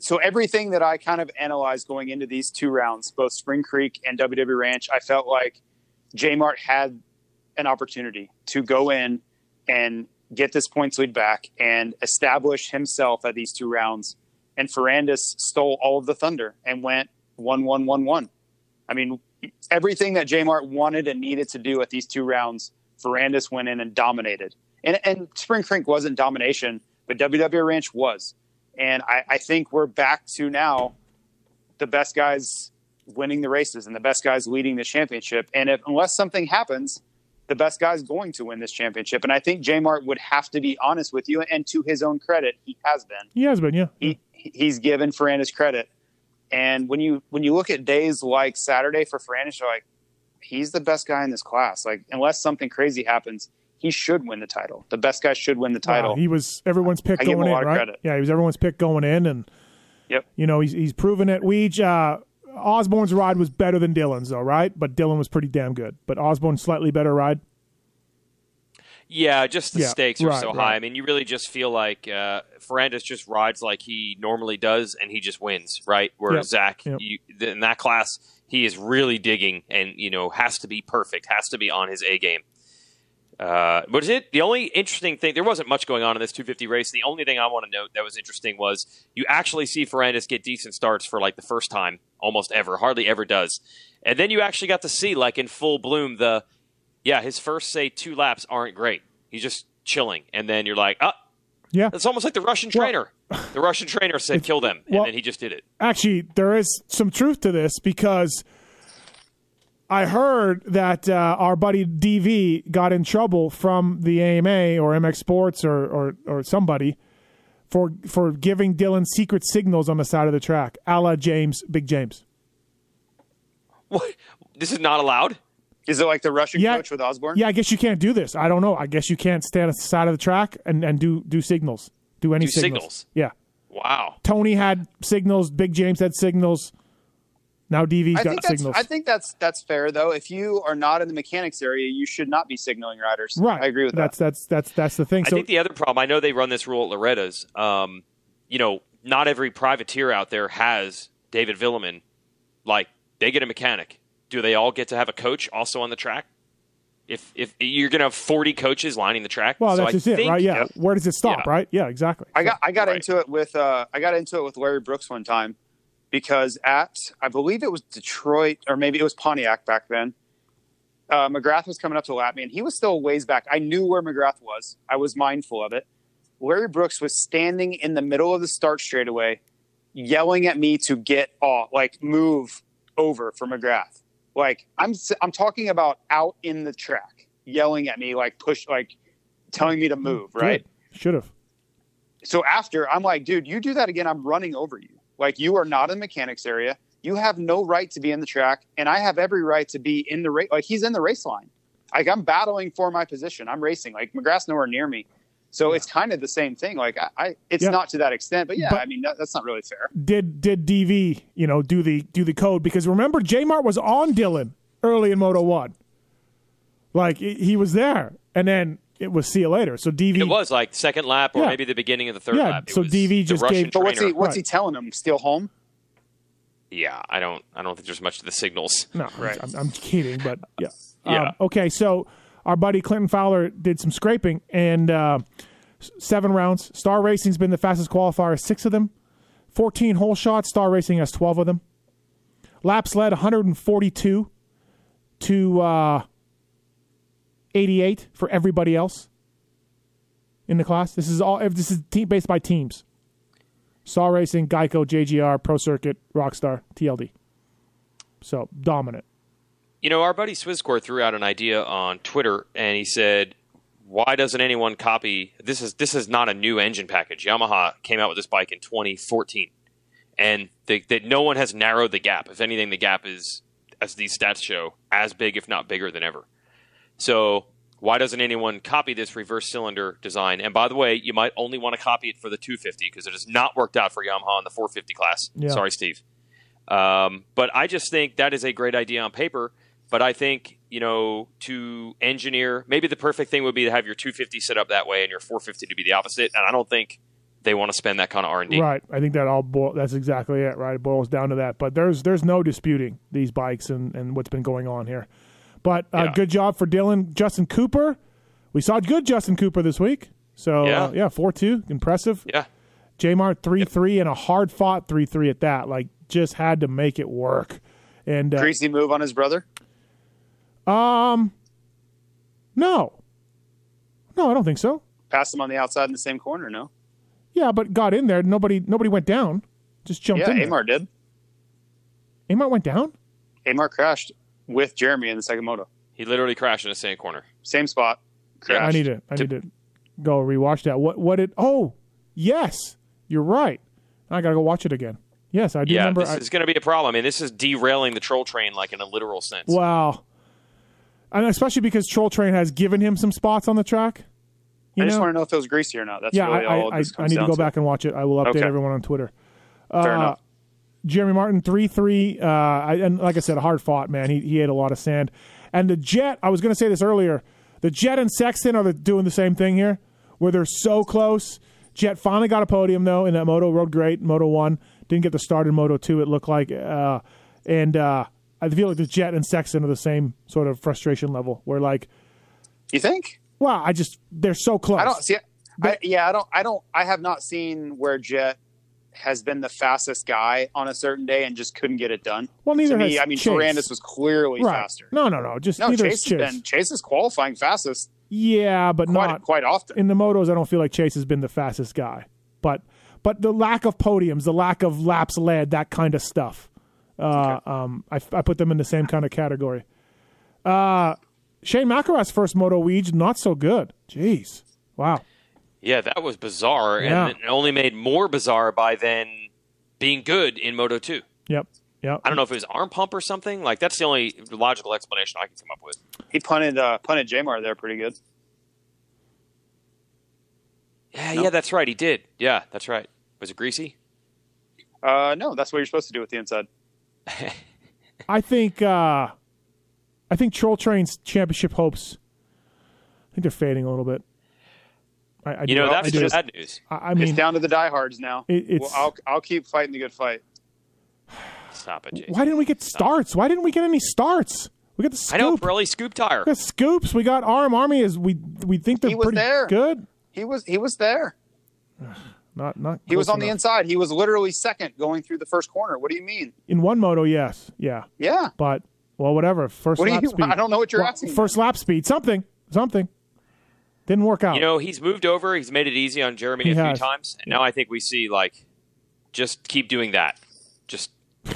So everything that I kind of analyzed going into these two rounds, both Spring Creek and WW Ranch, I felt like J Mart had an opportunity to go in and get this points lead back and establish himself at these two rounds. And Ferrandis stole all of the thunder and went one one one one. I mean, everything that J Mart wanted and needed to do at these two rounds, Ferrandis went in and dominated. And, and Spring Creek wasn't domination, but WW Ranch was. And I, I think we're back to now the best guys winning the races and the best guys leading the championship. And if unless something happens, the best guy's going to win this championship. And I think J Mart would have to be honest with you, and to his own credit, he has been He has been, yeah. he he's given Ferrandis credit. And when you when you look at days like Saturday for Ferrandis, you're like, he's the best guy in this class. Like unless something crazy happens, he should win the title. The best guy should win the title. Wow, he was everyone's pick I give him going a in, of right? credit. Yeah, he was everyone's pick going in, and Yep. you know he's he's proven it. Weege, uh, Osborne's ride was better than Dylan's, though, right? But Dylan was pretty damn good. But Osborne's slightly better ride. Yeah, just the Yeah, stakes are right, so right. high. I mean, you really just feel like uh, Ferrandis just rides like he normally does, and he just wins, right? Where Yep, Zach, yep. you, in that class, he is really digging, and you know has to be perfect, has to be on his A game. Uh, but is it the only interesting thing? There wasn't much going on in this 250 race. The only thing I want to note that was interesting was you actually see Ferrandis get decent starts for like the first time almost ever, hardly ever does, and then you actually got to see like in full bloom the yeah his first say two laps aren't great. He's just chilling, and then you're like, oh, Yeah. it's almost like the Russian Well- trainer. the Russian trainer said kill them, and well- then he just did it. Actually, there is some truth to this because I heard that uh, our buddy DV got in trouble from the AMA or MX Sports or, or, or somebody for for giving Dylan secret signals on the side of the track, a la James, Big James. What? This is not allowed. Is it like the Russian Yeah. coach with Osborne? Yeah, I guess you can't do this. I don't know. I guess you can't stand at the side of the track and, and do do signals. Do any Do signals. signals. Yeah. Wow. Tony had signals. Big James had signals. Now DV's I got think that's signals. I think that's that's fair though. If you are not in the mechanics area, you should not be signaling riders. right. I agree with that's, that. That's that's that's the thing. I so think the other problem, I know they run this rule at Loretta's. Um, you know, not every privateer out there has David Vuillemin. Like, they get a mechanic. Do they all get to have a coach also on the track? If if you're going to have 40 coaches lining the track, well, so that's I just it, right? Yeah. Yep. Where does it stop? Yeah. Right? Yeah. Exactly. I got I got Right. into it with uh I got into it with Larry Brooks one time because at I believe it was Detroit or maybe it was Pontiac back then. Uh, McGrath was coming up to lap me, and he was still ways back. I knew where McGrath was. I was mindful of it. Larry Brooks was standing in the middle of the start straightaway, yelling at me to get off, like move over for McGrath. Like I'm I'm talking about out in the track, yelling at me like push, like telling me to move. Right Should have. so after I'm like, dude, you do that again, I'm running over you. Like you are not in the mechanics area. You have no right to be in the track, and I have every right to be in the race. Like he's in the race line. Like I'm battling for my position. I'm racing. Like McGrath's nowhere near me. So it's kind of the same thing. Like I, I it's Yeah. not to that extent, but yeah, But- I mean that, that's not really fair. Did did DV you know do the do the code because remember J Mart was on Dylan early in Moto One. Like he was there, and then it was see you later. So DV It was like second lap or Yeah. maybe the beginning of the third Yeah, lap. It so DV just Russian gave- But what's he trainer. what's he telling him? Steal home? Yeah, I don't. I don't think there's much to the signals. No, Right. I'm, I'm kidding, but yeah. Yeah. Um, okay, so our buddy Clinton Fowler did some scraping and uh, seven rounds. Star Racing's been the fastest qualifier, six of them. 14 hole shots. Star Racing has 12 of them. Laps led 142 to uh, 88 for everybody else in the class. This is all. This is team based by teams. Star Racing, Geico, JGR, Pro Circuit, Rockstar, TLD. So dominant. You know, our buddy Swisscore threw out an idea on Twitter, and he said, "Why doesn't anyone copy this? Is this is not a new engine package? Yamaha came out with this bike in 2014, and that no one has narrowed the gap. If anything, the gap is, as these stats show, as big, if not bigger, than ever. So." Why doesn't anyone copy this reverse cylinder design? And by the way, you might only want to copy it for the 250 because it has not worked out for Yamaha in the 450 class. Yeah. Sorry, Steve. Um, but I just think that is a great idea on paper. But I think you know to engineer, maybe the perfect thing would be to have your 250 set up that way and your 450 to be the opposite. And I don't think they want to spend that kind of R and D. Right. I think that all boil, that's exactly it, right? It boils down to that. But there's there's no disputing these bikes and, and what's been going on here. But uh, Yeah. good job for Dylan. Justin Cooper. We saw good Justin Cooper this week. So Yeah. uh, yeah, 4-2, impressive. Yeah, Jmart 3-3 and a hard fought 3-3 at that. Like just had to make it work. And uh, Greasy move on his brother. um no. No, I don't think so. Passed him on the outside in the same corner. No. Yeah, but got in there. Nobody nobody went down. Just jumped Yeah, in. there. Amart did. Amart went down? Amart crashed with Jeremy in the second moto. he literally crashed in the same corner. Same spot. Yeah, I need to. I need to go rewatch that. What? What did? Oh, yes, you're right. I gotta go watch it again. Yes, I do Yeah, remember. this I, is going to be a problem. I mean, this is derailing the troll train, like in a literal sense. wow, and especially because Troll Train has given him some spots on the track. You I just want to know if it was greasy or not. That's yeah, really I, all I, this I, I comes need to down go back and watch it. I will update Okay. everyone on Twitter. Fair Uh, enough. Jeremy Martin three three. Uh, and like I said, hard fought man. He he ate a lot of sand. And the Jet. I was going to say this earlier. The Jet and Sexton are the, doing the same thing here, where they're so close. Jet finally got a podium though in that moto. Rode great. Moto one didn't get the start in Moto two. It looked like. Uh, and uh, I feel like the Jet and Sexton are the same sort of frustration level. Where like You think? Well, I just they're so close. I don't see. I, yeah, I don't. I don't. I have not seen where Jet has been the fastest guy on a certain day and just couldn't get it done. Well, neither to me, has I mean, Chase. Ferrandis was clearly right. faster. No, no, no. Just No, Chase is Chase. has been Chase is qualifying fastest yeah, but quite not quite often. in the motos. I don't feel like Chase has been the fastest guy. But but the lack of podiums, the lack of laps led, that kind of stuff. Uh, um, I, I put them in the same kind of category. Uh, Shane McElrath's first Moto Weege, not so good. Jeez, wow. Yeah, that was bizarre, Yeah. and it only made more bizarre by then being good in Moto 2. Yep, yep. I don't know if it was arm pump or something. Like that's the only logical explanation I can come up with. He punted uh, punted Jamar there pretty good. Yeah, yeah, that's right. He did. Yeah, that's right. Was it greasy? Uh, no, that's what you're supposed to do with the inside. I think uh, I think Troll Train's championship hopes. I think they're fading a little bit. I, I You do- know, I that's do. just bad news. I, I mean, it's down to the diehards now. It- it's- well, I'll I'll keep fighting the good fight. Stop it, Jason. why didn't we get starts? Why didn't we get any starts? We got the scoop. I know scoop. Pirelli scoop tire. We got scoops. We got Arm Army. Is we we think they're He was pretty there. good. He was he was there. Not not. He was close on the inside. He was literally second going through the first corner. What do you mean? in one moto. Yes, yeah, Yeah. but well, whatever. First What lap you? speed. I don't know what you're Well, asking. First lap speed. Something. Something. Didn't work out. You know, he's moved over. He's made it easy on Jeremy He a few times, and now I think we see like, just keep doing that. Just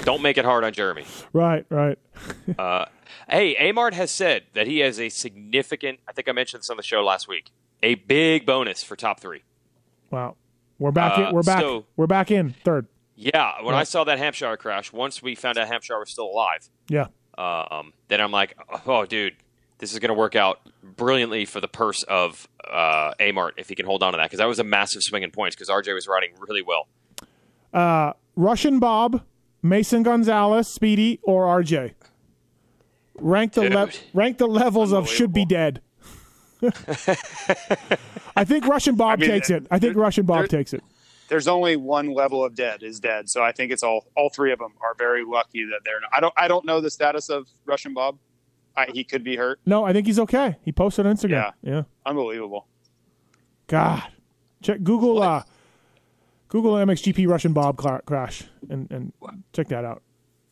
don't make it hard on Jeremy. right, right. Uh, hey, Amart has said that he has a significant. I think I mentioned this on the show last week. A big bonus for top three. Wow. We're back. Uh, in, we're back. so- we're back in third. Yeah, when I saw that Hampshire crash, once we found out Hampshire was still alive, Yeah. um, then I'm like, oh, dude, this is going to work out brilliantly for the purse of uh, Amart if he can hold on to that because that was a massive swing in points because RJ was riding really well. Uh, Russian Bob, Mason Gonzalez, Speedy, or RJ. Rank the le- rank the levels of should be dead. I think Russian Bob mean, takes it. I think there- Russian Bob there- takes it. There's only one level of dead is dead. So I think it's all all three of them are very lucky that they're not. I don't I don't know the status of Russian Bob. I, he could be hurt. No, I think he's okay. He posted on Instagram. Yeah. yeah. Unbelievable. God, check Google. Uh, Google MXGP Russian Bob cla- crash and and check that out.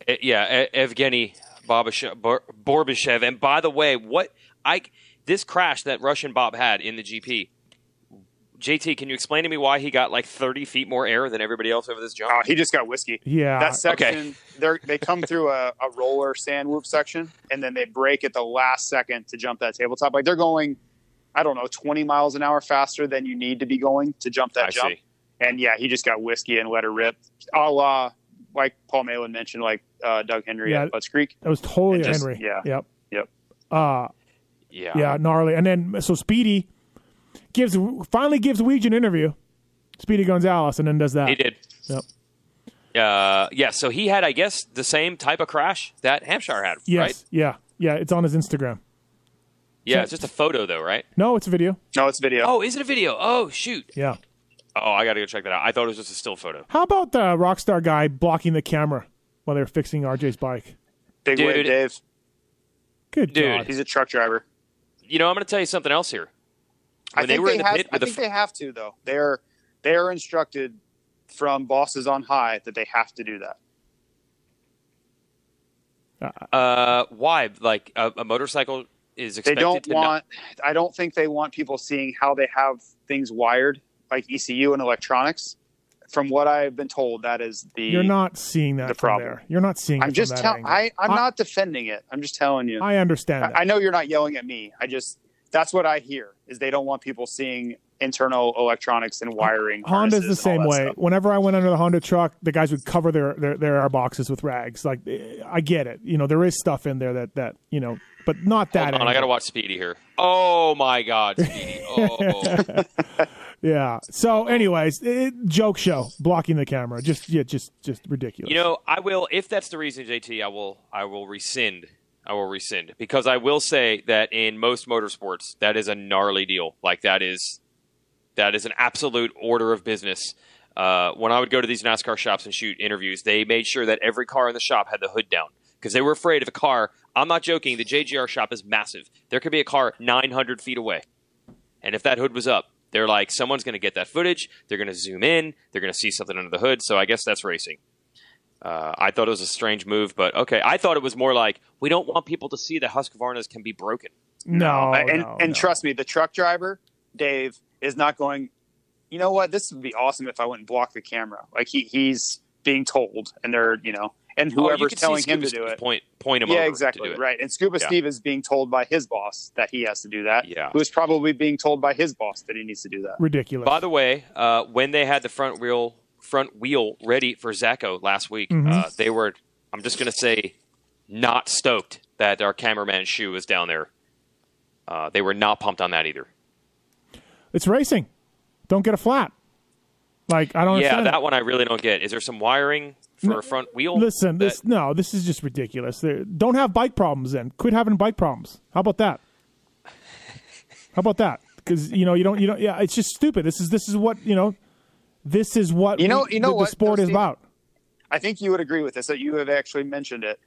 Uh, yeah, Evgeny Barbashev, Bor- Borbashev. And by the way, what I this crash that Russian Bob had in the GP. JT, can you explain to me why he got like 30 feet more air than everybody else over this jump? Uh, he just got whiskey. Yeah. That section, they're they come through a, a roller sand whoop section, and then they break at the last second to jump that tabletop. Like they're going, I don't know, 20 miles an hour faster than you need to be going to jump that I jump. see. And yeah, he just got whiskey and let her rip. A la, like Paul Malin mentioned, like uh, Doug Henry Yeah. at Budds Creek. That was totally And just- Henry. yeah. Yep. Yep. Uh, Yeah. yeah, gnarly. And then so Speedy gives finally gives Weege an interview. Speedy Gonzalez, and then does that. He did. Yep. Uh, yeah, so he had, I guess, the same type of crash that Hampshire had, Yes. right? Yeah. Yeah. It's on his Instagram. Yeah, it's just a photo, though, right? No, it's a video. No, it's video. Oh, is it a video? Oh, shoot. Yeah. Oh, I got to go check that out. I thought it was just a still photo. How about the Rockstar guy blocking the camera while they were fixing RJ's bike? Big Dude. wave, Dave. Good Dude. God. He's a truck driver. You know, I'm going to tell you something else here. I When they think were they, in the have. pit I with the think f- they have to though. They are they are instructed from bosses on high that they have to do that. Uh, why? Like a, a motorcycle is They don't to not- want. I don't think they want people seeing how they have things wired, like ECU and electronics. From what I've been told, that is the. You're not seeing that the from problem. there. You're not seeing. I'm it just telling. I I'm I- not defending it. I'm just telling you. I understand that. I, I know you're not yelling at me. I just that's what I hear is they don't want people seeing internal electronics and wiring. Honda's the same way. stuff. Whenever I went under the Honda truck, the guys would cover their, their their air boxes with rags. Like eh, I get it. You know, there is stuff in there that that you know, but not that. Hold on, I got to watch Speedy here. Oh my God, Speedy! Oh, Yeah. So, anyways, it, joke show blocking the camera. Just yeah, just just ridiculous. you know, I will. If that's the reason, JT, I will. I will rescind. I will rescind because I will say that in most motorsports, that is a gnarly deal. Like that is that is an absolute order of business. Uh, when I would go to these NASCAR shops and shoot interviews, they made sure that every car in the shop had the hood down because they were afraid if a car. I'm not joking. The JGR shop is massive. There could be a car 900 feet away. And if that hood was up, they're like, someone's going to get that footage. They're going to zoom in. They're going to see something under the hood. So I guess that's racing. Uh, I thought it was a strange move, but okay. I thought it was more like we don't want people to see that Husqvarnas can be broken. No, and no, and no. trust me, the truck driver, Dave, is not going. You know what? This would be awesome if I went and blocked the camera. Like he he's being told, and they're you know, and Oh, whoever's could see telling him to do it. Point, point him yeah, over exactly. to do it. Right. And Scuba Yeah. Steve is being told by his boss that he has to do that. Yeah. Who's probably being told by his boss that he needs to do that. ridiculous. By the way, uh, when they had the front wheel front wheel ready for Zacho last week, Mm-hmm. uh, they were. I'm just going to say, not stoked that our cameraman shoe was down there. Uh, they were not pumped on that either. it's racing. Don't get a flat. Like I don't Yeah, that one I really don't get. Is there some wiring for a front wheel? Listen, that- this no, this is just ridiculous. They're, don't have bike problems then. Quit having bike problems. How about that? How about that? Because you know you don't you don't. Yeah, it's just stupid. This is this is what you know. This is what You know- we- you know the, what, the sport though, is about. I think you would agree with this that you have actually mentioned it.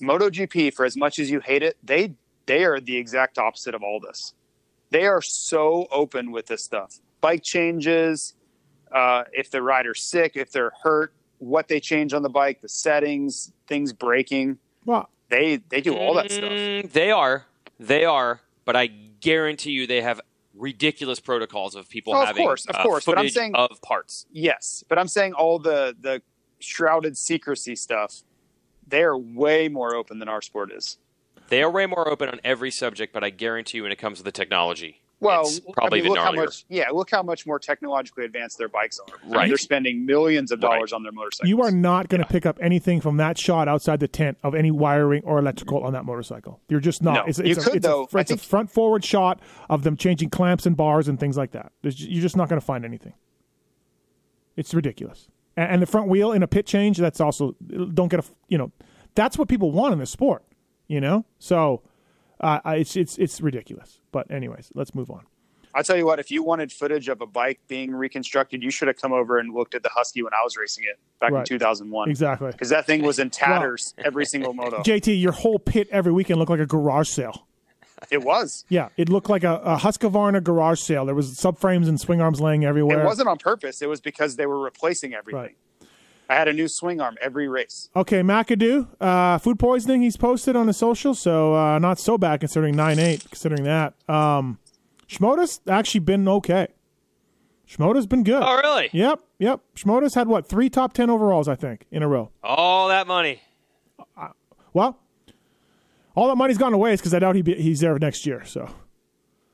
MotoGP, for as much as you hate it, they they are the exact opposite of all this. They are so open with this stuff. Bike changes, uh, if the rider's sick, if they're hurt, what they change on the bike, the settings, things breaking. Well, They they do all that stuff. Mm, they are, they are, but I guarantee you they have ridiculous protocols of people Oh, of course, of uh, course, but I'm saying- of parts. Yes, but I'm saying all the the shrouded secrecy stuff. They are way more open than our sport is. They are way more open on every subject, but I guarantee you, when it comes to the technology, Well, it's probably I mean, even look how much. Yeah, look how much more technologically advanced their bikes are. I mean, Right. they're spending millions of Right. dollars on their motorcycles. you are not going to pick up anything from that shot outside the tent of any wiring or electrical on that motorcycle. You're just not. No, it's, you a, could, it's a- though. it's I a think- front forward shot of them changing clamps and bars and things like that. There's, you're just not going to find anything. It's ridiculous. And, and the front wheel in a pit change, that's also don't get a you know, that's what people want in the sport. You know, so uh, it's it's it's ridiculous. But anyways, let's move on. I'll tell you what. If you wanted footage of a bike being reconstructed, you should have come over and looked at the Husky when I was racing it back in 2001. Exactly. Because that thing was in tatters every single moto. JT, your whole pit every weekend looked like a garage sale. It was. Yeah, it looked like a, a Husqvarna garage sale. There was subframes and swing arms laying everywhere. It wasn't on purpose. It was because they were replacing everything. Right. I had a new swing arm every race. Okay, McAdoo, uh, food poisoning. He's posted on his social, so uh, not so bad considering nine eight. Considering that, um, Schmoda's actually been okay. Schmoda's been good. oh really? Yep, yep. Schmoda's had what three top ten overalls, I think, in a row. All that money. Well, all that money's gone to waste because I doubt he be, he's there next year. So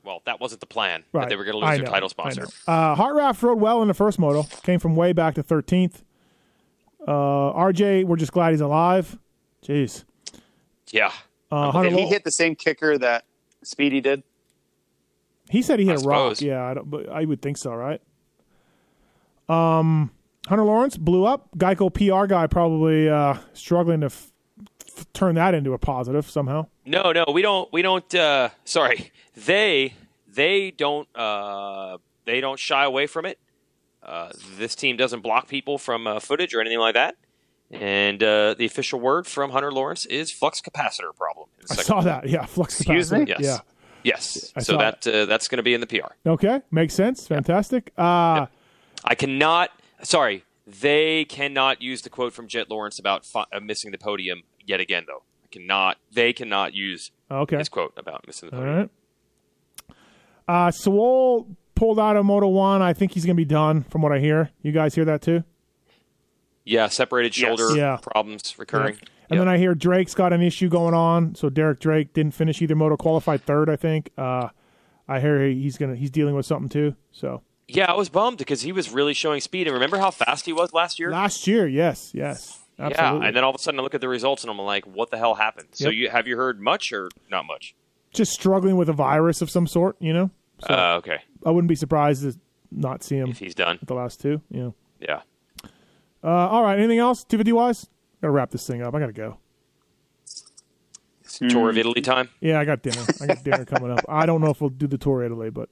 Well, that wasn't the plan. right, That they were going to I lose their know, title sponsor. know. Uh, Heart Raft rode well in the first moto. Came from way back to thirteenth. Uh, RJ, we're just glad he's alive. Jeez. Yeah. Uh, Hunter Did he hit the same kicker that Speedy did? He said he hit I a rock. Yeah, I, don't, but I would think so, right? Um, Hunter Lawrence blew up. Geico PR guy probably uh, struggling to f- f- turn that into a positive somehow. No, no, we don't. We don't. Uh, sorry, they they don't. Uh, they don't shy away from it. Uh, this team doesn't block people from uh, footage or anything like that. And uh, the official word from Hunter Lawrence is flux capacitor problem. in the I saw one. that. Yeah, flux Excuse capacitor. me? Yes. Yeah. Yes. I so that uh, that's going to be in the PR. Okay, makes sense. Fantastic. Uh, I cannot. Sorry, they cannot use the quote from Jet Lawrence about fi- uh, missing the podium yet again, though. I cannot. They cannot use Okay. his quote about missing the All podium. right. Uh, Sewell pulled out of Moto One. I think he's going to be done, from what I hear. You guys hear that too? Yeah, separated Yes. shoulder Yeah. problems recurring. And Yep. then I hear Drake's got an issue going on. So Derek Drake didn't finish either moto, qualified third, I think. Uh, I hear he's gonna he's dealing with something too. So Yeah, I was bummed because he was really showing speed. And remember how fast he was last year? last year, yes, yes, absolutely. Yeah, and then all of a sudden I look at the results and I'm like, what the hell happened? So you have you heard much or not much? just struggling with a virus of some sort, you know. So uh, okay, I wouldn't be surprised to not see him if he's done, the last two. You know. yeah. Uh, all right. Anything else? TVD wise? Gotta wrap this thing up. I gotta go. It's tour of Italy time. Yeah, I got dinner. I got dinner coming up. I don't know if we'll do the tour of Italy, but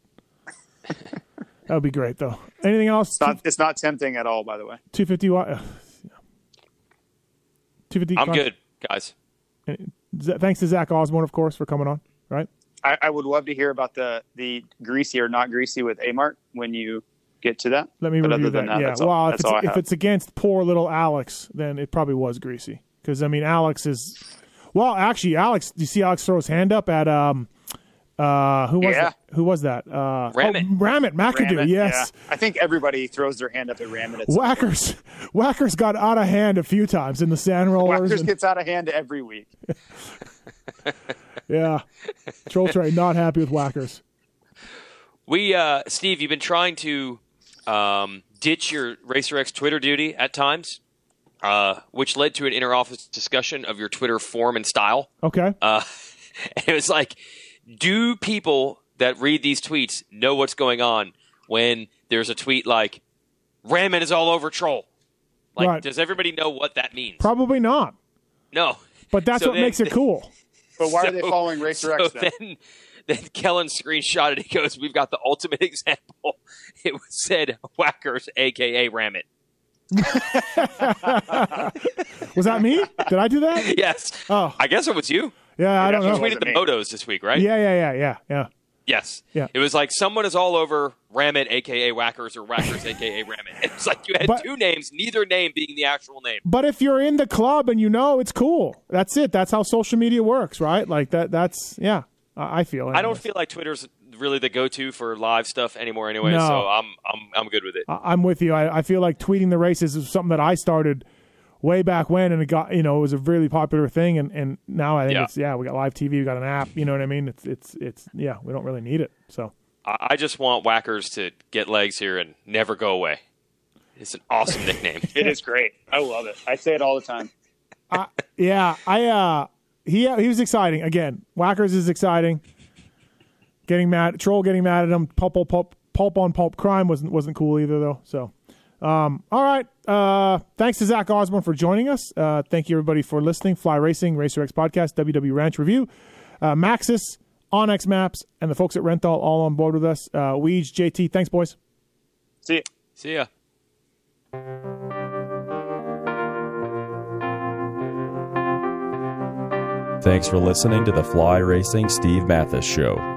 that would be great though. Anything else? It's not, it's not tempting at all, by the way. 250 wise. 250. I'm good, guys. Thanks to Zach Osborne, of course, for coming on. Right. I, I would love to hear about the the greasy or not greasy with Amart when you get to that. Let me But review other than that. that, yeah. that's all- well, if that's it's all I if have. it's against poor little Alex, then it probably was greasy. Because I mean, Alex is. Well, actually, Alex. Do you see Alex throw his hand up at um, uh, who was Yeah. that? Who was that? Uh, Ramit. Oh, Ramit McAdoo. Ram it, yes. yeah. I think everybody throws their hand up at Ramit. at some point. Whackers, Whackers got out of hand a few times in the sand rollers. Whackers and- gets out of hand every week. yeah, Troll Train not happy with Whackers. We, uh, Steve, you've been trying to um, ditch your Racer X Twitter duty at times, uh, which led to an interoffice discussion of your Twitter form and style. Okay, Uh, and it was like, do people that read these tweets know what's going on when there's a tweet like, Ramen is all over troll? Like, Right. does everybody know what that means? probably not, no. but that's So what then- makes it cool. But why are they following Racer so X then? then, then Kellen screenshotted. He goes, "We've got the ultimate example." It was said Whackers, aka Ramit. Was that me? Did I do that? Yes. Oh, I guess it was you. yeah, I don't definitely know. You tweeted the me. motos this week, right? Yeah, yeah, yeah, yeah, yeah. Yes. Yeah. It was like someone is all over Ramit, aka Whackers, or Whackers, aka Ramit. It's like you had But- two names, neither name being the actual name. But if you're in the club and you know, it's cool. That's it. That's how social media works, right? Like that. That's yeah. I feel. I don't feel like Twitter's really the go-to for live stuff anymore, anyway. No. So I'm I'm I'm good with it. I- I'm with you. I, I feel like tweeting the races is something that I started way back when, and it got you know it was a really popular thing, and, and now I think Yeah. it's yeah we got live TV, we got an app. You know what I mean? It's it's it's yeah we don't really need it. So I I just want Whackers to get legs here and never go away. It's an awesome nickname. It is great. I love it. I say it all the time. yeah, I uh he he was exciting again. Whackers is exciting. Getting mad, troll getting mad at him. Pulp pulp pulp, pulp on pulp crime wasn't wasn't cool either though. So. Um, all right. Uh, thanks to Zach Osborne for joining us. Uh, thank you everybody for listening. Fly Racing, Racer X Podcast, WW Ranch Review, uh, Maxxis, Onyx Maps, and the folks at Renthal all on board with us. Uh, Weege, JT, thanks boys. See, ya. See ya. Thanks for listening to the Fly Racing Steve Matthes Show.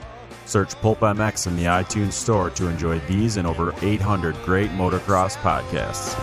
Search Pulp MX in the iTunes Store to enjoy these and over 800 great motocross podcasts.